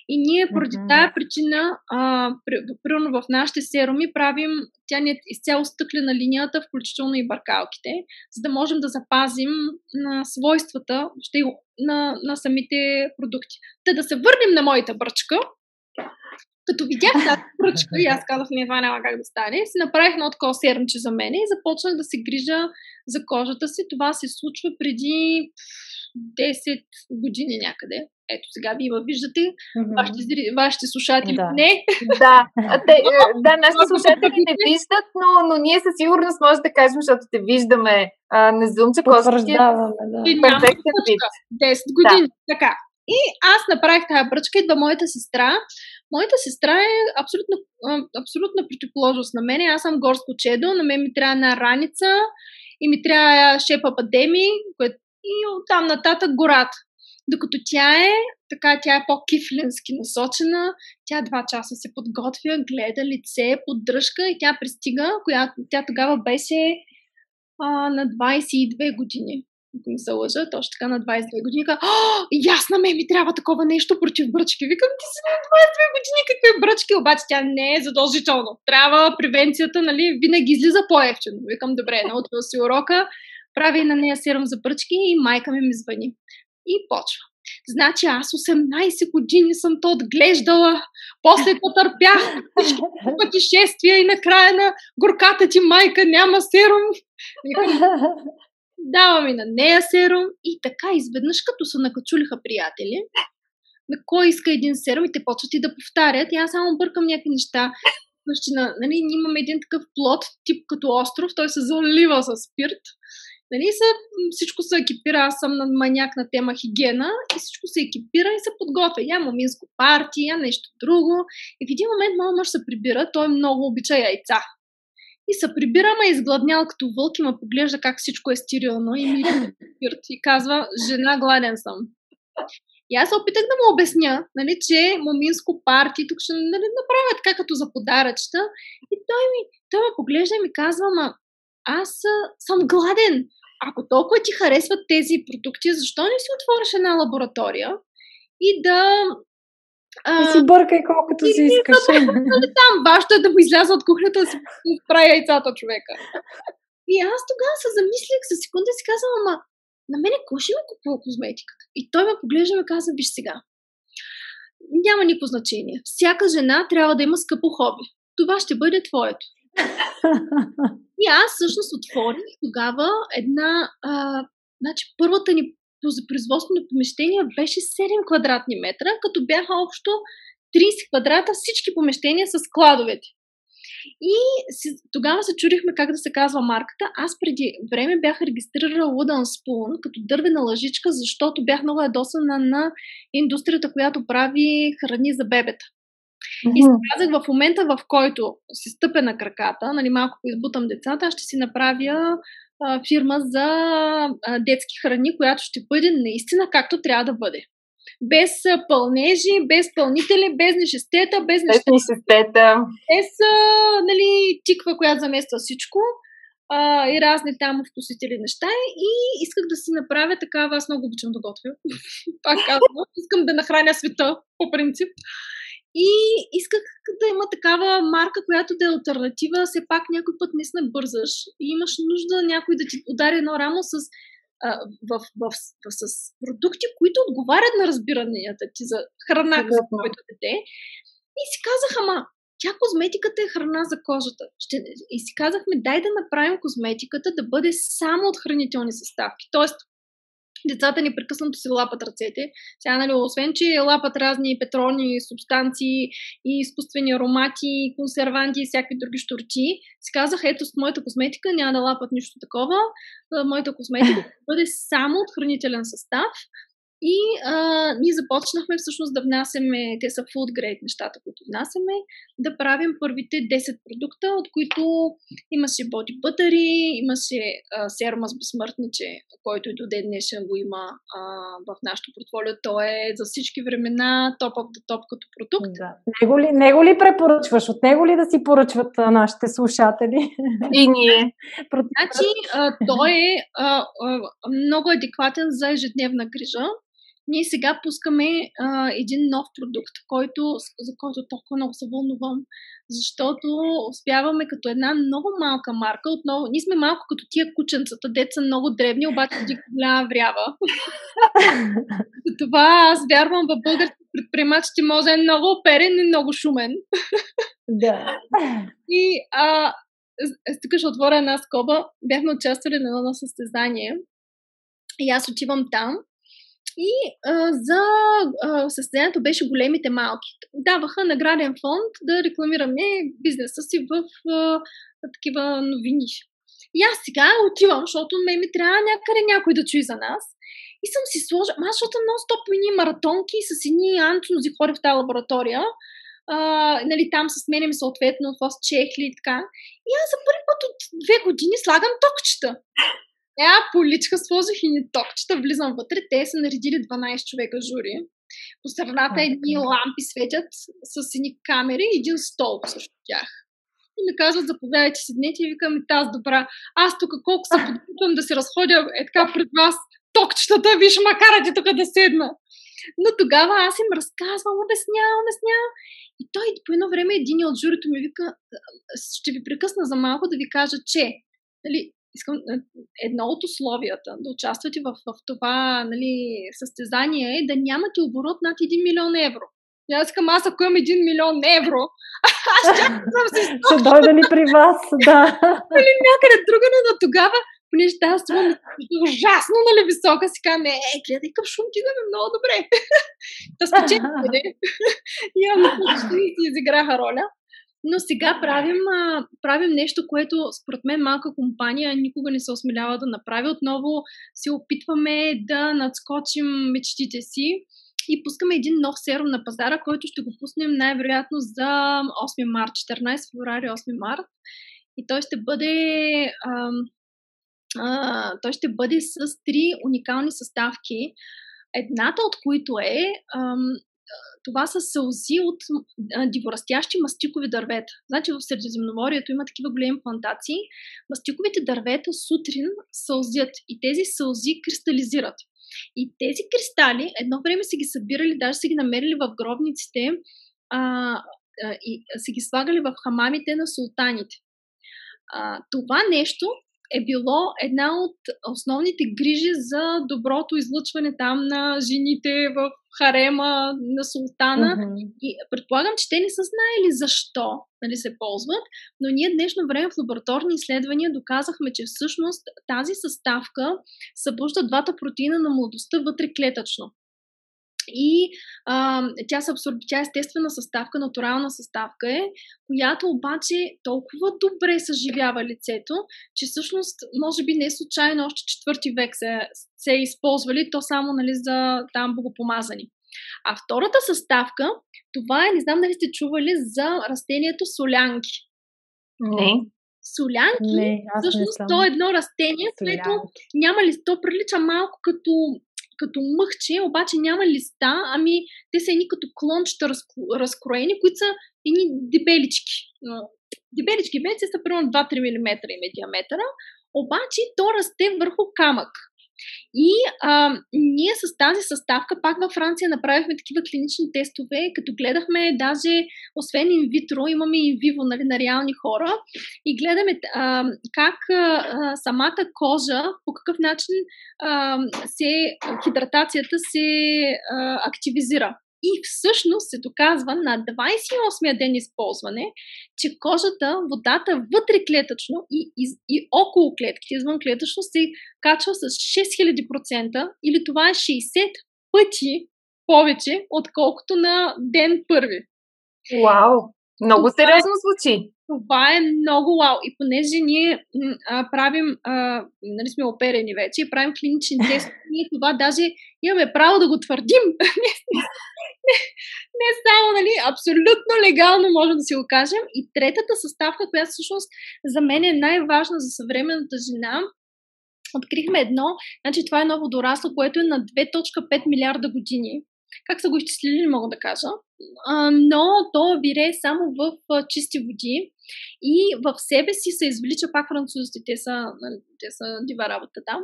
И ние поради mm-hmm. тая причина, примерно в нашите серуми, правим, тя не е изцяло стъклена линията, включително и баркалките, за да можем да запазим на свойствата ще, на, на самите продукти. Та да се върнем на моята бръчка. Като видях тази бръчка и аз казах, не, това няма как да стане, си направих едно такова сернче за мен и започнах да се грижа за кожата си. Това се случва преди 10 години някъде. Ето сега вие виждате, mm-hmm. вашите, вашите слушатели да. не. Да, те, да нашите слушатели не виждат, но, но ние със сигурност може да кажем, защото те виждаме а, на Zoom, че Потвърждаваме, да. Перфектен вид. 10 години, да. така. И аз направих тази бръчка, идва моята сестра. Моята сестра е абсолютно, абсолютно противоположност на мен. Аз съм горско чедо, на мен ми трябва една раница и ми трябва шепа падеми, което и оттам нататък гората. Докато тя е, така, тя е по-кифленски насочена, тя два часа се подготвя, гледа лице, поддръжка и тя пристига, която тя тогава беше а, на 22 години. Ако не се лъжа, точно така на 22 години, казва, и аз на ми трябва такова нещо против бръчки. Викам, ти си на 22 години, какви бръчки, обаче тя не е задължително. Трябва превенцията, нали, винаги излиза по-ефтино. Викам, добре, научила си урока, прави на нея серум за бръчки и майка ми ми звъни. И почва. Значи аз 18 години съм то отглеждала, после потърпях пътешествия и накрая на горката ти майка няма серум. Дава ми на нея серум и така изведнъж като се накачулиха приятели, кой иска един серум и те почват и да повтарят и аз само бъркам някакви неща. Значи, нали, имаме един такъв плод, тип като остров, той се залива с спирт Нали, са, всичко се екипира, аз съм на маняк на тема хигиена и всичко се екипира и се подготвя. Я моминско парти, я нещо друго. И в един момент моят мъж се прибира, той много обича яйца. И се прибира, ма изгладнял като вълк и ме поглежда как всичко е стерилно и ми и казва, жена, гладен съм. И аз се опитах да му обясня, нали, че моминско парти тук ще нали, направя така като за подаръчета. И той ми, той ме поглежда и ми казва, ма аз съм гладен. Ако толкова ти харесват тези продукти, защо не си отвориш една лаборатория и да а, и си бъркай колкото си искаш. Да, там, баща да му изляза от кухнята да си прави яйцата човека. И аз тогава се замислих за секунда и си казвам, ама на мене кой ще ми купува козметиката? И той ме поглежда и ме каза, виж сега, няма никакво значение. Всяка жена трябва да има скъпо хоби. Това ще бъде твоето. И аз всъщност отворих тогава една... А, значи първата ни производствено помещение беше 7 квадратни метра, като бяха общо 30 квадрата всички помещения с складовете. И тогава се чудихме как да се казва марката. Аз преди време бях регистрирала Wooden Spoon като дървена лъжичка, защото бях много ядосана на индустрията, която прави храни за бебета. Mm-hmm. И си казах в момента, в който си стъпя на краката, нали, малко избутам децата, ще си направя а, фирма за а, детски храни, която ще бъде наистина както трябва да бъде. Без пълнежи, без пълнители, без нещестета, без неща. Без нещестета. Без нали, тиква, която замества всичко а, и разни там вкусители неща. И исках да си направя такава, аз много обичам да готвя. Пак казвам, искам да нахраня света, по принцип. И исках да има такава марка, която да е альтернатива. Все пак някой път не сме бързаш и имаш нужда някой да ти удари едно рамо с, а, в, в, в, с продукти, които отговарят на разбиранията ти за храна за своето дете. И си казах, ама тя козметиката е храна за кожата. Ще... И си казахме, дай да направим козметиката да бъде само от хранителни съставки. Тоест, децата ни прекъснато си лапат ръцете. Сега, нали, освен, че лапат разни петролни субстанции и изкуствени аромати, консерванти и всякакви други штурти, си казах, ето с моята косметика няма да лапат нищо такова. Моята косметика бъде само от хранителен състав и а, ние започнахме всъщност да внасяме, те са food grade нещата, които внасяме, да правим първите 10 продукта, от които имаше боди бътъри, имаше а, серума с безсмъртниче, който и до ден днешен го има а, в нашото портфолио. То е за всички времена топ the топ като продукт. Да. Него, ли, него ли препоръчваш? От него ли да си поръчват а, нашите слушатели? И ние. значи, а, той е а, а, много адекватен за ежедневна грижа ние сега пускаме а, един нов продукт, който, за който толкова много се вълнувам, защото успяваме като една много малка марка, отново, ние сме малко като тия кученцата, деца много дребни, обаче ги голяма врява. Това аз вярвам в български предприемач, че може е много оперен и много шумен. Да. И а, тук ще отворя една скоба. Бяхме участвали на едно състезание и аз отивам там и а, за а, състоянието беше големите малки. Даваха награден фонд да рекламираме бизнеса си в а, такива новини. И аз сега отивам, защото ме ми трябва някъде някой да чуи за нас. И съм си сложила, аз защото нон-стоп едни маратонки с едни антонози хори в тази лаборатория. А, нали, там с мене съответно в чехли и така. И аз за първи път от две години слагам токчета. Я поличка сложих и ни токчета, влизам вътре. Те са наредили 12 човека жури. По страната едни лампи светят с едни камери и един стол също тях. И ми казват, заповядайте, седнете и викам, тази добра. Аз тук колко се подготвям да се разходя е така пред вас токчетата, виж, ма карате тук да седна. Но тогава аз им разказвам, обяснявам, обяснявам. И той по едно време един от журито ми вика, ще ви прекъсна за малко да ви кажа, че нали, искам, е, едно от условията да участвате в, в това нали, състезание е да нямате оборот над 1 милион евро. И аз искам, аз ако имам 1 милион евро, аз съм си Ще дойда ли при вас, да. Или нали, някъде друга, но тогава, понеже тази сума ми ужасно нали, висока, си казвам, е, гледай към шум, ти да ми много добре. Та спечели, И имам, че изиграха роля. Но сега правим, а, правим нещо, което според мен малка компания никога не се осмелява да направи. Отново се опитваме да надскочим мечтите си и пускаме един нов серум на пазара, който ще го пуснем най-вероятно за 8 март, 14 феврари, 8 март. И той ще бъде а, а, той ще бъде с три уникални съставки. Едната от които е ам, това са сълзи от диворастящи мастикови дървета. Значи в Средиземноморието има такива големи плантации. Мастиковите дървета сутрин сълзят и тези сълзи кристализират. И тези кристали едно време са ги събирали, даже са ги намерили в гробниците а, а, и са ги слагали в хамамите на султаните. А, това нещо е било една от основните грижи за доброто излъчване там на жените в харема на султана. Mm-hmm. И предполагам, че те не са знаели защо нали, се ползват, но ние днешно време в лабораторни изследвания доказахме, че всъщност тази съставка събужда двата протеина на младостта вътре клетъчно. И а, тя се абсорби, тя е естествена съставка, натурална съставка е, която обаче толкова добре съживява лицето, че всъщност, може би не случайно, още четвърти век се, се е използвали, то само нали, за там богопомазани. А втората съставка, това е, не знам дали сте чували за растението солянки. Не. Солянки, не, всъщност, то е едно растение, което няма ли, то прилича малко като като мъхче, обаче няма листа, ами те са едни като клончета разкроени, които са едни дебелички. Дебелички бенци са примерно 2-3 мм има диаметъра, обаче то расте върху камък. И а, ние с тази съставка пак във Франция направихме такива клинични тестове, като гледахме даже, освен инвитро, имаме и виво нали, на реални хора и гледаме а, как а, самата кожа, по какъв начин а, се, хидратацията се а, активизира. И всъщност се доказва на 28-я ден използване, че кожата, водата вътре клетъчно и, и, и около клетките, извън клетъчно, се качва с 6000% или това е 60 пъти повече, отколкото на ден първи. Вау! Много това сериозно звучи. Това е много вау. И понеже ние а, правим, а, нали сме оперени вече и правим клинични тести, ние това даже имаме право да го твърдим. не, не само, нали, абсолютно легално можем да си го кажем. И третата съставка, която всъщност за мен е най-важна за съвременната жена, открихме едно, значи това е ново дорасло, което е на 2.5 милиарда години. Как са го изчислили, не мога да кажа. Но то вирее само в чисти води и в себе си се извлича, пак французите, те са, нали, те са дива работа там,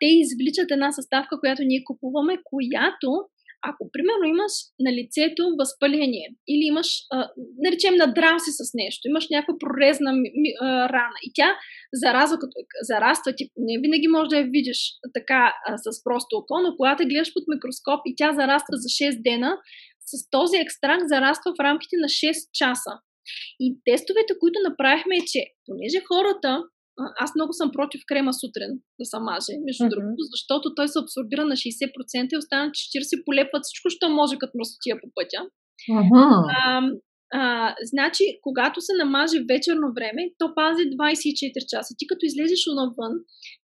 те извличат една съставка, която ние купуваме, която ако примерно имаш на лицето възпаление или имаш, а, наречем, надрал си с нещо, имаш някаква прорезна ми, ми, а, рана и тя зараза, като зараства, ти не винаги можеш да я видиш така а, с просто око, но когато гледаш под микроскоп и тя зараства за 6 дена, с този екстракт зараства в рамките на 6 часа. И тестовете, които направихме е, че понеже хората аз много съм против крема сутрин да се маже, между mm-hmm. другото, защото той се абсорбира на 60% и останат 40% полепват всичко, що може като мръсотия по пътя. Mm-hmm. А, а, значи, когато се намаже вечерно време, то пази 24 часа. Ти като излезеш навън,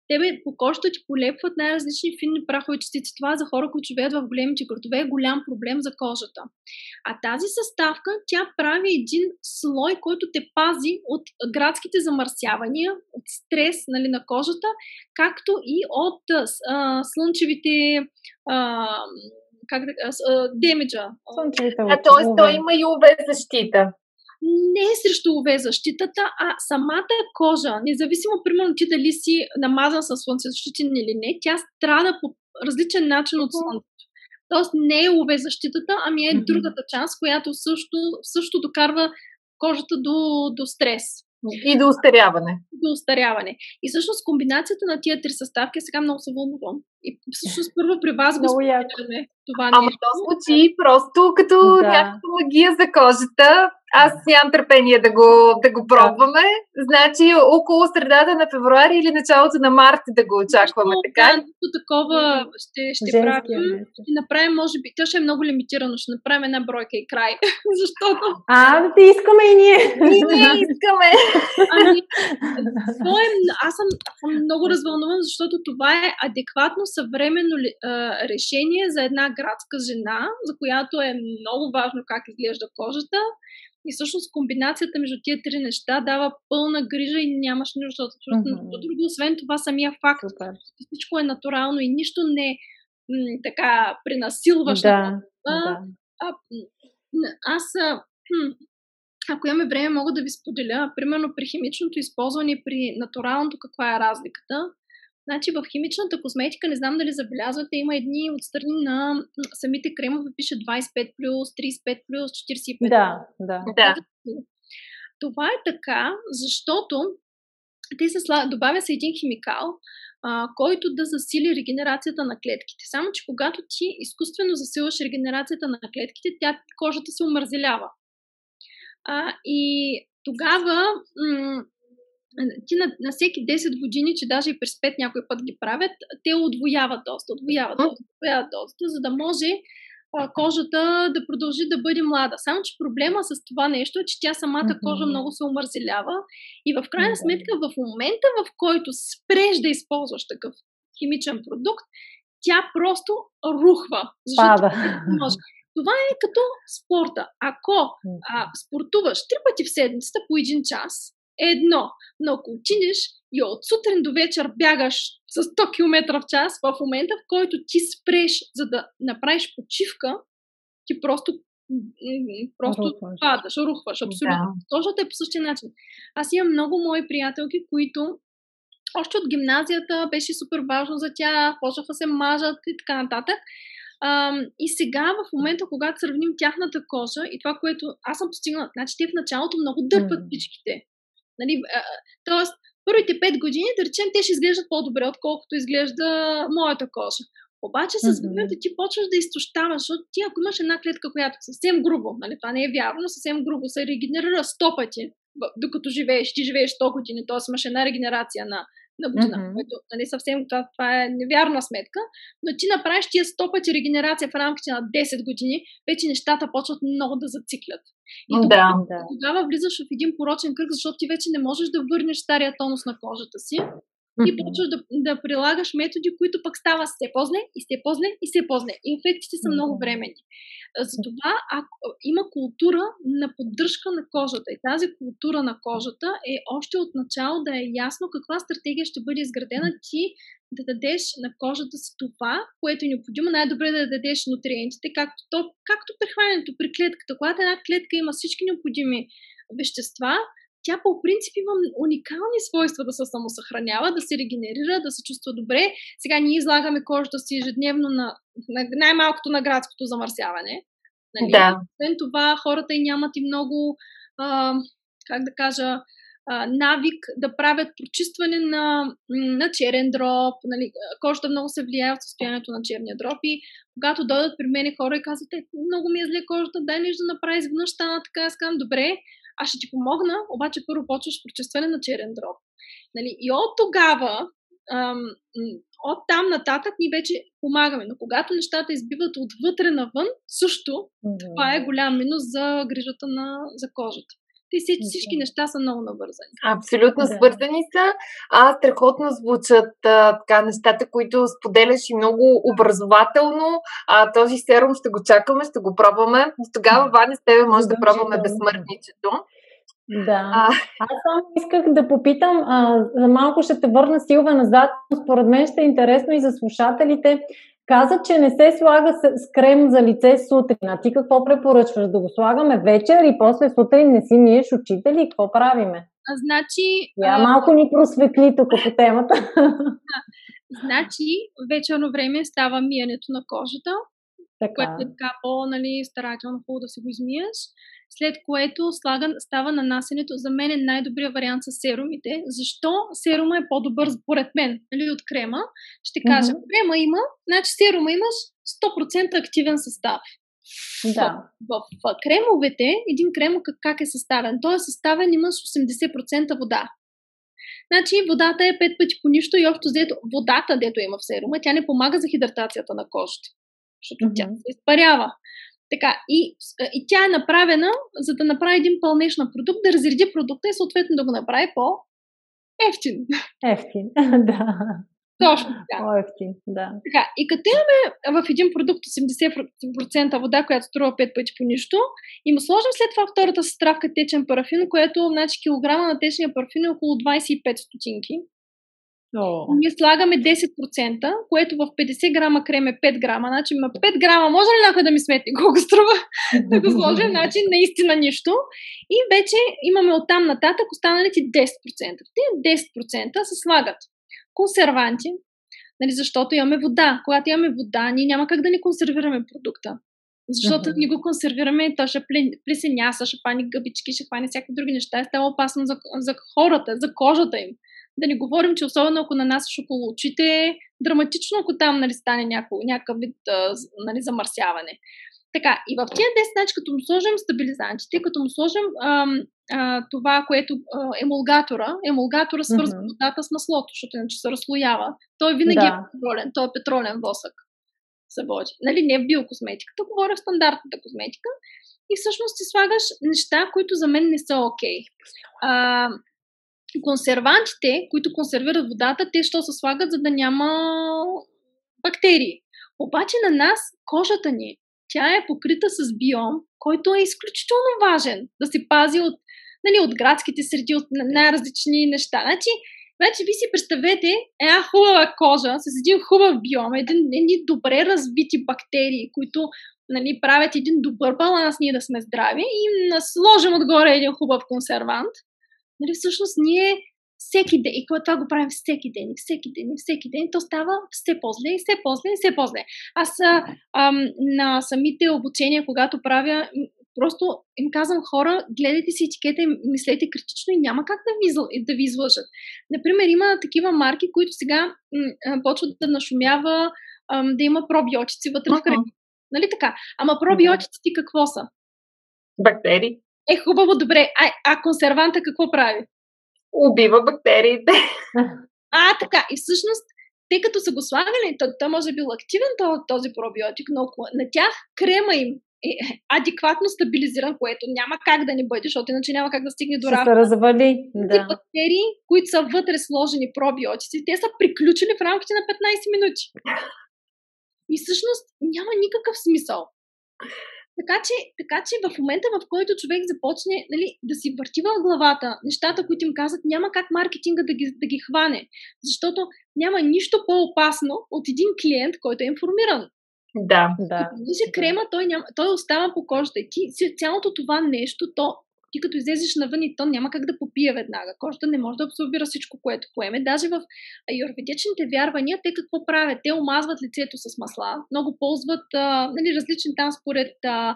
тебе по кожата ти полепват най-различни финни прахови частици. Това за хора, които живеят в големите градове е голям проблем за кожата. А тази съставка, тя прави един слой, който те пази от градските замърсявания, от стрес нали, на кожата, както и от а, слънчевите а, как да, а, демиджа. А т.е. той има и UV защита не е срещу UV защитата, а самата кожа, независимо, примерно, ти дали си намазан с слънцезащитен или не, тя страда по различен начин от слънцето. Тоест не е UV защитата, ами е mm-hmm. другата част, която също, също докарва кожата до, до стрес. И до устаряване. До устаряване. И всъщност комбинацията на тия три съставки, сега много се вълнувам. И всъщност първо при вас го споделяме това Ама нещо. то звучи просто като да. някаква магия за кожата. Аз нямам търпение да го, да го пробваме. Значи около средата на февруари или началото на март да го очакваме, Защо, така? Да, такова ще, ще Женския правим. месец. Ще направим, може би, то ще е много лимитирано, ще направим една бройка и край. Защото, А, да ти искаме и ние. И ние искаме. ами, то е, аз съм, съм много развълнуван, защото това е адекватно съвременно ли- а, решение за една градска жена, за която е много важно как изглежда кожата. И всъщност комбинацията между тия три неща дава пълна грижа и нямаш нужда от абсолютно нищо друго. Освен това, самия факт, Супер. че всичко е натурално и нищо не м, така пренасилваш. на Да, А, да. а, аз, а, хм, ако имаме време, мога да ви споделя. Примерно при химичното използване и при натуралното каква е разликата. Значи в химичната косметика, не знам дали забелязвате, има едни отстрани на самите кремове, пише 25+, 35+, 45+. Да, да. Да. Това е така, защото те се сла... добавя се един химикал, а, който да засили регенерацията на клетките. Само, че когато ти изкуствено засилваш регенерацията на клетките, тя кожата се омързелява. А, и тогава м- ти на, на всеки 10 години, че даже и през 5 някой път ги правят, те отвояват доста, отвояват доста, отвояват доста, за да може а, кожата да продължи да бъде млада. Само, че проблема с това нещо е, че тя самата кожа много се омързелява и в крайна сметка в момента, в който спреш да използваш такъв химичен продукт, тя просто рухва. Защото Пада. Това е като спорта. Ако а, спортуваш три пъти в седмицата по един час, е едно. Но ако отидеш и от сутрин до вечер бягаш с 100 км в час, в момента в който ти спреш, за да направиш почивка, ти просто, просто Рухваш. падаш, рухваш, абсолютно. Кожата е по същия начин. Аз имам много мои приятелки, които още от гимназията беше супер важно за тях, почнаха се мажат и така нататък. Ам, и сега, в момента, когато сравним тяхната кожа и това, което аз съм постигнала, значи те в началото много дърпат Мгм. Нали, а, тоест, първите 5 години, да речем, те ще изглеждат по-добре, отколкото изглежда моята кожа. Обаче с времето ти почваш да изтощаваш, защото ти ако имаш една клетка, която съвсем грубо, нали, това не е вярно, но съвсем грубо се регенерира 100 пъти, докато живееш, ти живееш 100 години, т.е. имаш една регенерация на, на година, Мгм. което нали, съвсем това, това е невярна сметка, но ти направиш тия 100 пъти регенерация в рамките на 10 години, вече нещата почват много да зациклят. И Да. тогава, Да. тогава влизаш в един порочен кръг, защото ти вече не можеш да върнеш стария тонус на кожата си и почваш да, да прилагаш методи, които пък става все по-зле и все по-зле и все по-зле. И ефектите са много. А, Затова ако, има култура на поддръжка на кожата и тази култура на кожата е още от начало да е ясно каква стратегия ще бъде изградена ти да дадеш на кожата си това, което е необходимо. Най-добре е да дадеш нутриентите, както, то, както при при клетката. Когато една клетка има всички необходими вещества, тя по принцип има уникални свойства да се самосъхранява, да се регенерира, да се чувства добре. Сега ние излагаме кожата си ежедневно на, на най-малкото на градското замърсяване. Нали? Да. Освен това, хората и нямат и много, а, как да кажа, а, навик да правят прочистване на, на черен дроб. Нали? Кожата много се влияе от състоянието на черния дроб и когато дойдат при мен хора и казват, е, много ми е зле кожата, дай нещо да направи, изведнъж стана така, аз казвам, добре, аз ще ти помогна, обаче първо почваш прочистване на черен дроб. Нали? И от тогава, ам, от там нататък ние вече помагаме, но когато нещата избиват отвътре навън, също Мгм. това е голям минус за грижата на, за кожата. Те всички, всички неща са много навързани. Абсолютно Да. свързани са. А страхотно звучат а, така нещата, които споделяш и много образователно. А, този серум ще го чакаме, ще го пробваме. До тогава, Ваня, с тебе може да пробваме безсмъртничето. Да. А. Аз само исках да попитам, а, за малко ще те върна Силва назад, но според мен ще е интересно и за слушателите. Каза, че не се слага с, крем за лице сутрин. А ти какво препоръчваш? Да го слагаме вечер и после сутрин не си миеш очите ли? Какво правиме? А, значи, Я малко ни просветли тук по темата. значи, вечерно време става миенето на кожата, така. което е така по-нали, старателно хубаво да си го измиеш. След което слага, става нанасенето. За мен е най-добрият вариант с серумите. Защо серума е по-добър според мен нали, от крема? Ще кажа, Мгм. крема има, значи серума имаш 100% активен състав. Да. В, в, в кремовете, един крем как, как е съставен? Той е съставен, имаш 80% вода. Значи водата е пет пъти по нищо и общо взето водата, дето има в серума, тя не помага за хидратацията на кожата, защото mm-hmm. тя се изпарява. Така, и, и тя е направена, за да направи един пълнеж на продукт, да разреди продукта и съответно да го направи по-ефтин. Ефтин, да. Точно така. По-ефтин, да. Така, и като имаме в един продукт 80% вода, която струва 5 пъти по нищо, и му сложим след това втората съставка течен парафин, което значи килограма на течния парафин е около 25 стотинки. О. Ние слагаме 10%, което в 50 грама крем е 5 грама. Значи има 5 грама. Може ли някой да ми сметне колко струва? да го сложим, значи наистина нищо. И вече имаме оттам нататък останалите 10%. Те 10% се слагат консерванти, нали, защото имаме вода. Когато имаме вода, ние няма как да не консервираме продукта. Защото uh-huh. ни го консервираме, то ще плесеняса, ще пани гъбички, ще хване всякакви други неща. Е става опасно за, за хората, за кожата им. Да не говорим, че особено ако нанасяш около очите, е драматично, ако там нали, стане някакъв, някакъв вид нали, замърсяване. Така, и в тия 10, значи, като му сложим стабилизантите, като му сложим ам, а, това, което а, емулгатора, емулгатора свързва mm-hmm. водата с маслото, защото иначе се разслоява. Той винаги да. е петролен, той е петролен восък се води. Нали, не в биокосметиката, говоря в стандартната козметика. И всъщност ти слагаш неща, които за мен не са окей. Okay. Консервантите, които консервират водата, те що се слагат, за да няма бактерии. Обаче на нас кожата ни тя е покрита с биом, който е изключително важен да се пази от, нали, от градските среди, от най-различни неща. Значи, вече ви си представете една хубава кожа с един хубав биом, един, едни добре развити бактерии, които нали, правят един добър баланс ние да сме здрави и насложим отгоре един хубав консервант. Нали, всъщност ние всеки ден, и това го правим всеки ден, и всеки ден, и всеки ден, то става все по-зле, и все по-зле, и все по-зле. Аз ам, на самите обучения, когато правя, просто им казвам хора, гледайте си етикета и мислете критично и няма как да ви, да ви излъжат. Например, има такива марки, които сега м- почват да нашумява ам, да има пробиотици вътре uh-huh. в кръг. Нали така? Ама пробиотиците какво са? Бактерии. Е, хубаво, добре. А, а консерванта какво прави? убива бактериите. А, така. И всъщност, тъй като са го слагали, то, то може би бил активен този пробиотик, но на тях крема им е адекватно стабилизиран, което няма как да не бъде, защото иначе няма как да стигне до. Ще се развали. Да. бактерии, които са вътре сложени пробиотици, те са приключили в рамките на 15 минути. И всъщност няма никакъв смисъл. Така че, така че в момента, в който човек започне нали, да си върти в главата нещата, които им казват, няма как маркетинга да ги, да ги хване. Защото няма нищо по-опасно от един клиент, който е информиран. Да, да. Вижте, крема, той, няма, той остава по кожата. И ти, цялото това нещо, то ти като излезеш навън и то няма как да попие веднага. Кожата не може да абсорбира всичко, което поеме. Даже в юрведичните вярвания, те какво правят? Те омазват лицето с масла. Много ползват а, нали, различни там според а,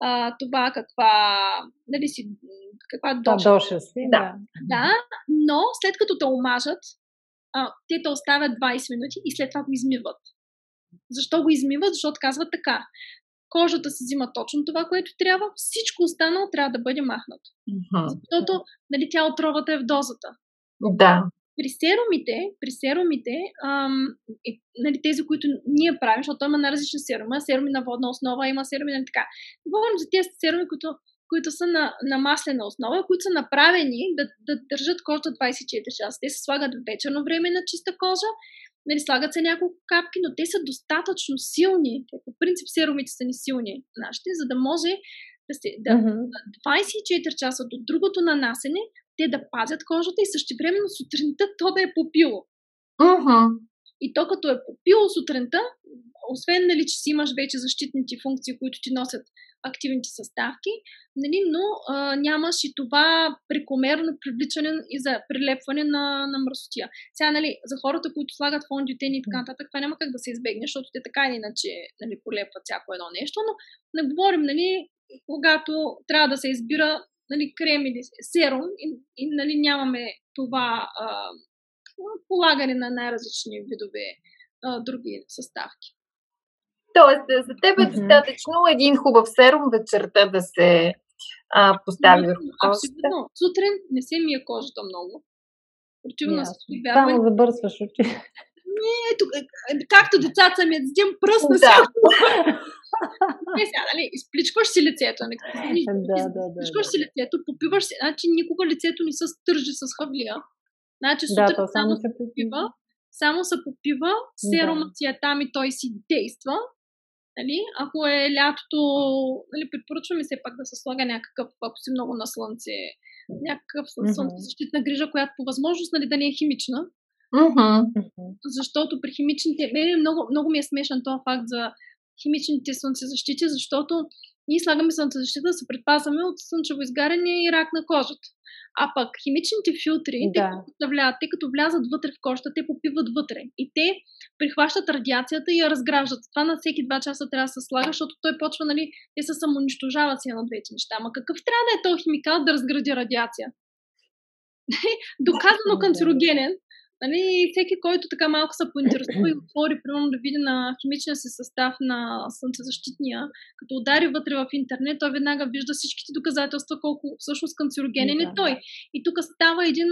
а, това каква, нали си, каква доша. доша си, да. да. но след като те омажат, а, те те оставят 20 минути и след това го измиват. Защо го измиват? Защото казват така кожата си взима точно това, което трябва, всичко останало трябва да бъде махнато. Uh-huh. Защото нали, тя отровата е в дозата. Да. При серумите, при серумите ам, и, нали, тези, които ние правим, защото има на различни серуми, серуми на водна основа, има серуми на нали, така. Говорим за тези серуми, които, които са на, на маслена основа, които са направени да, да държат кожата 24 часа. Те се слагат вечерно време на чиста кожа нали, слагат се няколко капки, но те са достатъчно силни. По принцип серумите са ни силни нашите, за да може да се, да, mm-hmm. 24 часа до другото нанасене, те да пазят кожата и същевременно сутринта то да е попило. Mm-hmm. И то като е попило сутринта, освен нали, че си имаш вече защитните функции, които ти носят активните съставки, нали, но а, нямаш и това прекомерно привличане и за прилепване на, на мръсотия. Сега, нали, за хората, които слагат фондиотени и така нататък, това няма как да се избегне, защото те така или иначе нали, полепват всяко едно нещо, но не говорим, нали, когато трябва да се избира нали, крем или серум и, и нали, нямаме това а, полагане на най-различни видове а, други съставки. Тоест, за теб е достатъчно един хубав серум вечерта да се а, постави върху кожата. Абсолютно. Сутрин не се мия кожата много. Противно се Само забърсваш очи. Не, ето, е, е, както децата ми, един пръст на Да. всяко. Не, сега, нали, изпличкаш си лицето. Не, Да, да, да, изпличкаш да. си лицето, попиваш си. Значи никога лицето не се стържи с хавлия. Значи Да, сутрин то само само се се попива, само се попива, серумът си е там и той си действа. Нали? Ако е лятото, нали, препоръчваме се пак да се слага някакъв, ако си много на слънце, някакъв слънцезащитна грижа, която по възможност нали, да не е химична. Защото при химичните... Мене много, много ми е смешен този факт за химичните слънцезащити, защото ние слагаме слънцезащита да се предпазваме от слънчево изгаряне и рак на кожата. А пък химичните филтри, те, Да. като представляват, те като влязат вътре в кожата, те попиват вътре. И те прихващат радиацията и я разграждат. Това на всеки два часа трябва да се слага, защото той почва, нали, те се самоунищожават си на двете неща. Ама какъв трябва да е този химикал да разгради радиация? Доказано канцерогенен, Нали, всеки, който така малко се поинтересува и отвори, примерно да види на химичния си състав на слънцезащитния, като удари вътре в интернет, той веднага вижда всичките доказателства колко всъщност канцерогенен е Да. той. И тук става един,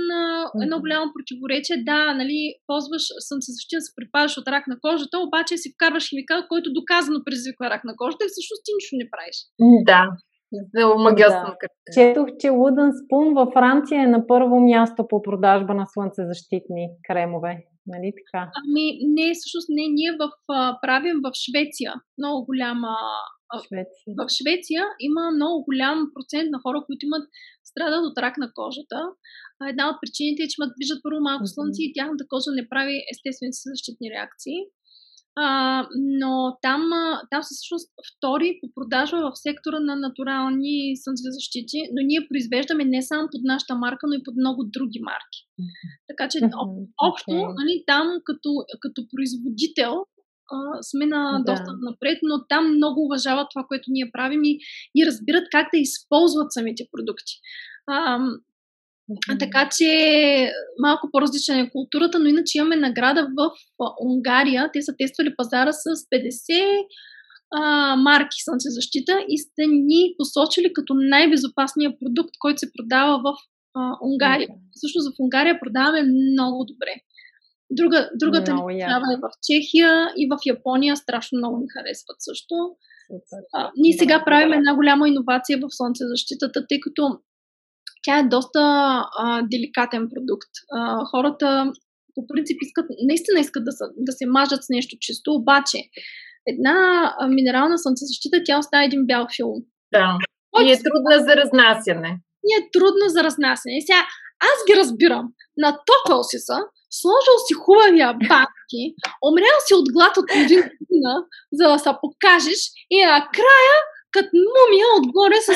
едно голямо противоречие. Да, нали, ползваш слънцезащитен, се припаваш от рак на кожата, обаче си вкарваш химикал, който доказано предизвиква рак на кожата и всъщност ти нищо не правиш. Да. За омагиосна Да. картина. Четох, че Wooden Spoon във Франция е на първо място по продажба на слънцезащитни кремове. Нали така? Ами, не, всъщност не, ние в, а, правим в Швеция много голяма а, Швеция. в Швеция има много голям процент на хора, които имат страдат от рак на кожата. А една от причините е, че имат, виждат първо малко слънце и тяхната кожа не прави естествените си защитни реакции. А, но там, а, там са всъщност втори по продажба в сектора на натурални слънцезащити, но ние произвеждаме не само под нашата марка, но и под много други марки. Така че общо, нали, там като, като производител а, сме на Да. доста напред, но там много уважават това, което ние правим и, и разбират как да използват самите продукти. А, Мгм. така че малко по-различна е културата, но иначе имаме награда в а, Унгария. Те са тествали пазара с 50 а, марки слънцезащита и сте ни посочили като най-безопасния продукт, който се продава в а, Унгария. Всъщност в Унгария продаваме много добре. Друга, другата Много ни яко. държава е в Чехия и в Япония страшно много ни харесват също. Супер. А, ние сега правим една голяма иновация в слънцезащитата, тъй като тя е доста а, деликатен продукт. А, хората по принцип искат, наистина искат да, са, да се мажат с нещо чисто, обаче една а, минерална слънцезащита, тя оставя един бял филм. Да. който И е трудна за разнасяне. ни е трудно за разнасяне. И сега, аз ги разбирам. Натопал си са, сложил си хубавия банки, умрял си от глад от година, за да се покажеш и накрая като мумия отгоре с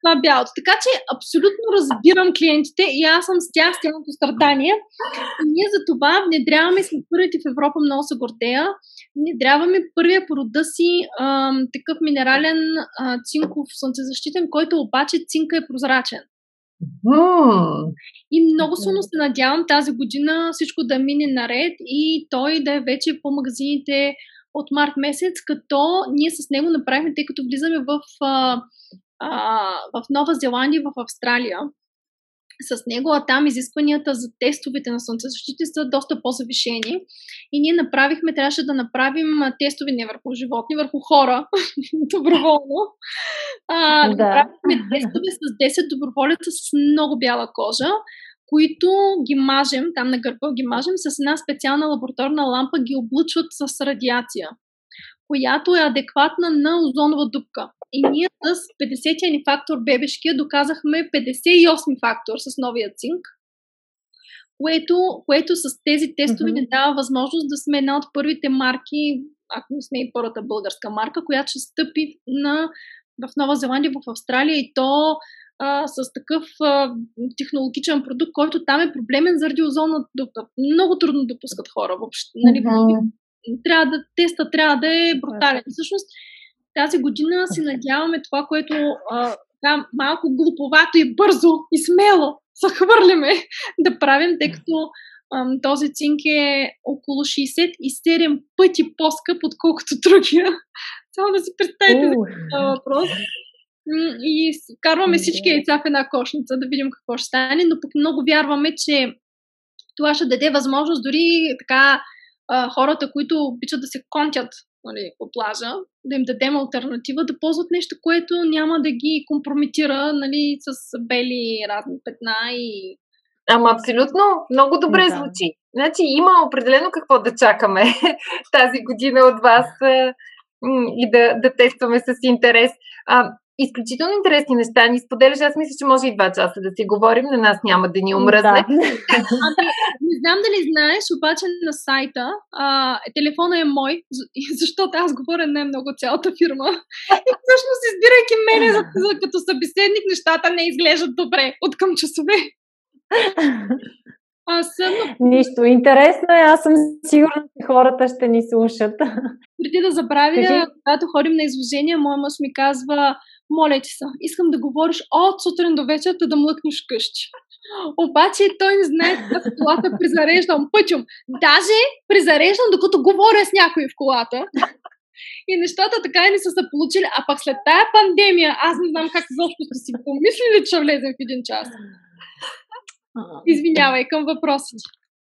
това бялото. Така че абсолютно разбирам клиентите и аз съм с тях, с тяхното страдание. И ние за това внедряваме, сме първите в Европа, много се гордея, внедряваме първия по рода си ам, такъв минерален а, цинков слънцезащитен, който обаче цинка е прозрачен. И много силно се надявам тази година всичко да мине наред и той да е вече по магазините от март месец, като ние с него направихме, тъй като влизаме в, а, а, в Нова Зеландия и в Австралия с него, а там изискванията за тестовете на слънцезащити са доста по-завишени. И ние направихме, трябваше да направим а, тестове не върху животни, върху хора, доброволно. А, Да. Направихме тестове с 10 доброволеца с много бяла кожа, които ги мажем, там на гърба ги мажем, с една специална лабораторна лампа ги облъчват с радиация, която е адекватна на озонова дупка. И ние с 50-я ни фактор бебешкия доказахме 58 фактор с новия цинк, което, което с тези тестове Мгм. ни дава възможност да сме една от първите марки, ако не сме и първата българска марка, която ще стъпи на, в Нова Зеландия, в Австралия и то а, с такъв а, технологичен продукт, който там е проблемен заради озонната дупка. Много трудно допускат хора въобще. Нали, трябва да, теста трябва да е брутален. Всъщност, тази година си надяваме това, което а, така, малко глуповато и бързо и смело се хвърляме да правим, тъй като този цинк е около 67 пъти по-скъп, отколкото другия. Само да си представите за това въпрос. И карваме всички яйца в една кошница да видим какво ще стане, но пък много вярваме, че това ще даде възможност дори така хората, които обичат да се контят нали, по плажа, да им дадем альтернатива, да ползват нещо, което няма да ги компрометира нали, с бели разни петна и Ама абсолютно много добре да. звучи. Значи има определено какво да чакаме тази година от вас и да, да тестваме с интерес. А, изключително интересни неща ни споделяш. Аз мисля, че може и два часа да си говорим. На нас няма да ни омръзне. Да. Ами, не знам дали знаеш, обаче на сайта а, телефона е мой, защото аз говоря не много цялата фирма. И всъщност, избирайки мене за, за, като събеседник, нещата не изглеждат добре от към часове. Аз съм... Нищо. Интересно е. Аз съм сигурна, че хората ще ни слушат. Преди да забравя, Кажи... когато ходим на изложение, моя мъж ми казва, моля ти се, искам да говориш от сутрин до вечер, да млъкнеш къщи. Обаче той не знае в колата призареждам пътюм. Даже призареждам, докато говоря с някой в колата. И нещата така и не са се получили. А пък след тая пандемия, аз не знам как защо сте си помислили, че влезем в един час. Извинявай към въпросите.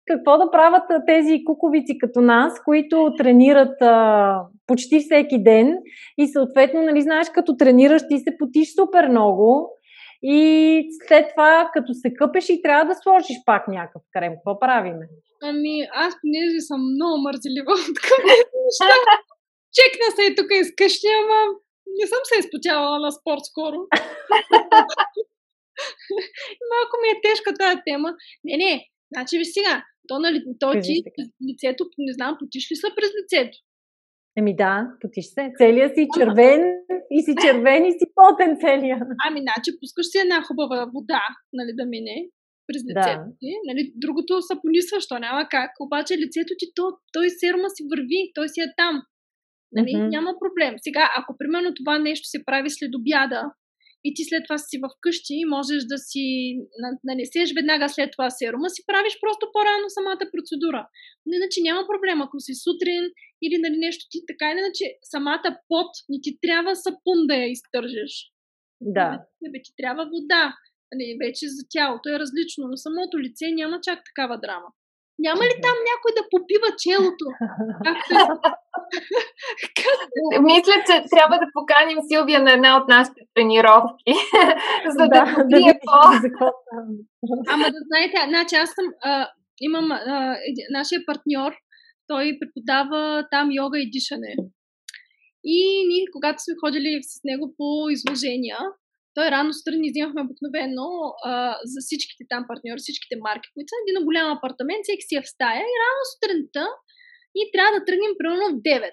Какво да правят тези куковици като нас, които тренират а, почти всеки ден и съответно, нали, знаеш, като тренираш ти се потиш супер много и след това, като се къпеш и трябва да сложиш пак някакъв крем. Какво правиме? Ами, аз понеже съм много мързелива от към неща. Чекна се и тук изкъщи, ама не съм се изпотявала на спорт скоро. Малко ми е тежка тази тема. Не, не, значи ви сега, то, нали, то ти лицето, не знам, потиш ли са през лицето? Еми да, потиш се. Целият си червен и си червен и си потен целия. Ами, значи пускаш си една хубава вода, нали, да мине през лицето да. ти. Нали, другото са понисваш, то няма как. Обаче лицето ти, то, той серма си върви, той си е там. Нали, mm-hmm. Няма проблем. Сега, ако примерно това нещо се прави след обяда, и ти след това си вкъщи и можеш да си нанесеш веднага след това серума, си правиш просто по-рано самата процедура. Но иначе няма проблем, ако си сутрин или нали, нещо ти така иначе самата пот не ти трябва сапун да я изтържеш. Да. Тебе ти трябва вода. Нали, вече за тялото е различно, но самото лице няма чак такава драма. Няма ли там някой да попива челото? Мисля, че трябва да поканим Силвия на една от нашите тренировки, за да, да попие по... Ама да знаете, значи аз съм, а, имам а, нашия партньор, той преподава там йога и дишане. И ние, когато сме ходили с него по изложения, той рано сутрин взимахме обикновено а, за всичките там партньори, всичките марки, които са един голям апартамент, всеки си е в стая и рано сутринта ние трябва да тръгнем примерно в 9.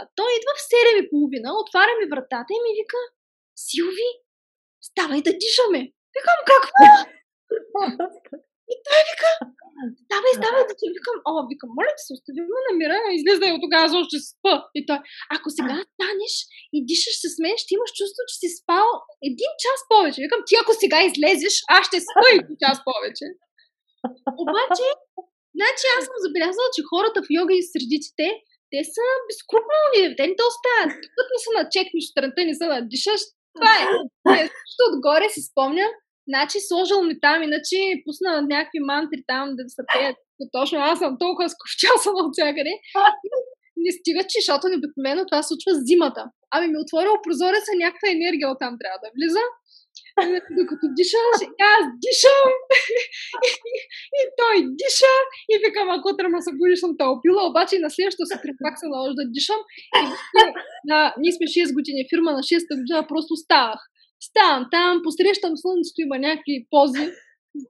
А той идва в 7.30, отваря ми вратата и ми вика, Силви, ставай да дишаме. Викам, какво? И той вика, ставай, ставай да ти викам, о, викам, моля ти се, остави ме на мира, излезай от тогава, защото ще спа. И той, ако сега станеш и дишаш с мен, ще имаш чувство, че си спал един час повече. Викам, ти ако сега излезеш, аз ще спа един час повече. Обаче, значи аз съм забелязала, че хората в йога и средиците, те са безкрупулни, те не те оставят. Тук не са на чекнеш сутринта, не са на дишаш. Това е. Защото отгоре си спомня, Значи сложил ми там, иначе пусна някакви мантри там да се пеят. Точно аз съм толкова скучасана от всякъде. Не стига, че, защото обикновено това случва зимата. Ами ми отворил прозореца, някаква енергия оттам трябва да влиза. Докато дишаш, аз дишам и, и той диша и викам, ако утре ме събудиш, съм те обаче и на следващата сутрин пак се наложи да дишам. И, на, ние сме 6 години фирма, на 6 година просто ставах. Ставам там, посрещам слънцето, има някакви пози,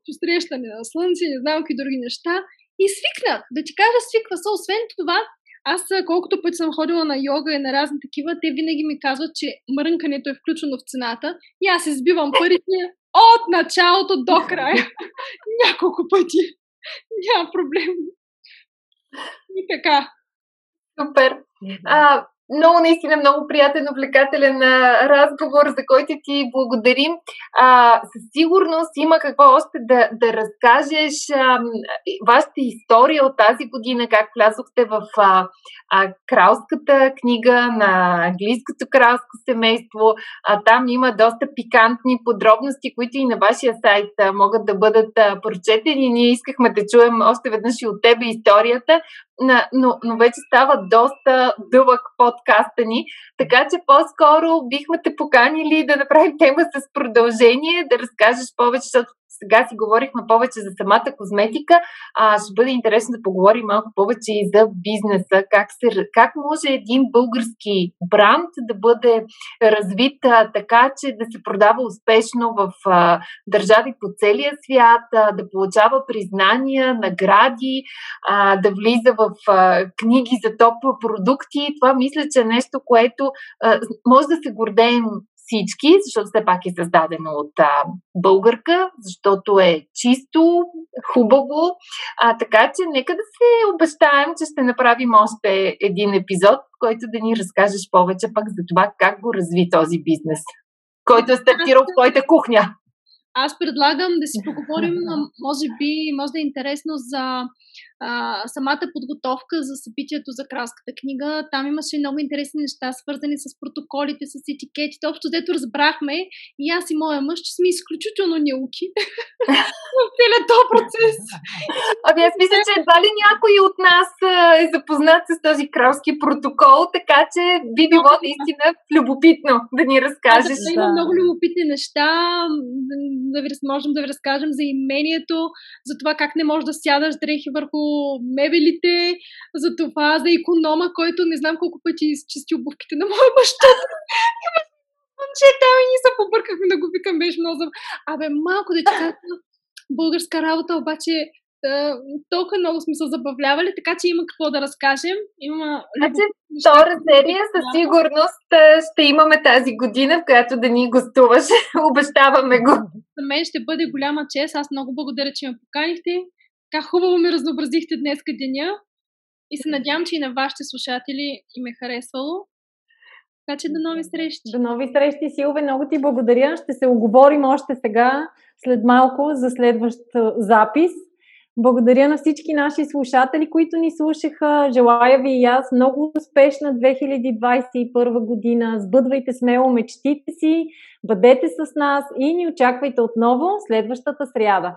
посрещане на слънце, не знам какви други неща. И свикнах. Да ти кажа, свиква се. Освен това, аз колкото пъти съм ходила на йога и на разни такива, те винаги ми казват, че мрънкането е включено в цената и аз избивам парите от началото до края. Няколко пъти. Няма проблем. И така. Супер. А, много, наистина, много приятен, увлекателен разговор, за който ти благодарим. А, със сигурност има какво още да, да разкажеш. А, вашата история от тази година, как влязохте в а, а, кралската книга на английското кралско семейство. А, там има доста пикантни подробности, които и на вашия сайт а, могат да бъдат а, прочетени. Ние искахме да чуем още веднъж и от тебе историята, но, но вече става доста дълъг подкаста ни, така че по-скоро бихме те поканили да направим тема с продължение, да разкажеш повече, защото сега си говорихме повече за самата козметика, а ще бъде интересно да поговорим малко повече и за бизнеса, как, се, как може един български бранд да бъде развит а, така, че да се продава успешно в а, държави по целия свят, а, да получава признания, награди, а, да влиза в а, книги за топ продукти. Това мисля, че е нещо, което а, може да се гордеем всички, защото все пак е създадено от а, българка, защото е чисто, хубаво. А, така че нека да се обещаем, че ще направим още един епизод, който да ни разкажеш повече пък за това как го разви този бизнес, който е стартирал в твоята кухня. Аз предлагам да си поговорим, може би, може да е интересно за а, самата подготовка за събитието за кралската книга. Там имаше много интересни неща, свързани с протоколите, с етикетите. Общо, дето разбрахме и аз и моя мъж, че сме изключително неуки в целият този процес. Ами аз мисля, че едва ли някой от нас е запознат с този кралски протокол, така че би било наистина любопитно да ни разкажеш. Да, има много любопитни неща. Да ви, можем да ви разкажем за имението, за това как не можеш да сядаш дрехи върху мебелите, за това, за економа, който не знам колко пъти изчисти обувките на моя баща. Че там и ние се побъркахме да го викам, беше много. Абе, малко да ти кажа, българска работа, обаче толкова много сме се забавлявали, така че има какво да разкажем. Има... Значи, втора серия със сигурност ще имаме тази година, в която да ни гостуваш. Обещаваме го. За мен ще бъде голяма чест. Аз много благодаря, че ме поканихте. Така хубаво ми разнообразихте днес деня и се надявам, че и на вашите слушатели им е харесвало. Така че до нови срещи. До нови срещи, Силве. Много ти благодаря. Ще се оговорим още сега, след малко, за следващ запис. Благодаря на всички наши слушатели, които ни слушаха. Желая ви и аз много успешна 2021 година. Сбъдвайте смело мечтите си, бъдете с нас и ни очаквайте отново следващата сряда.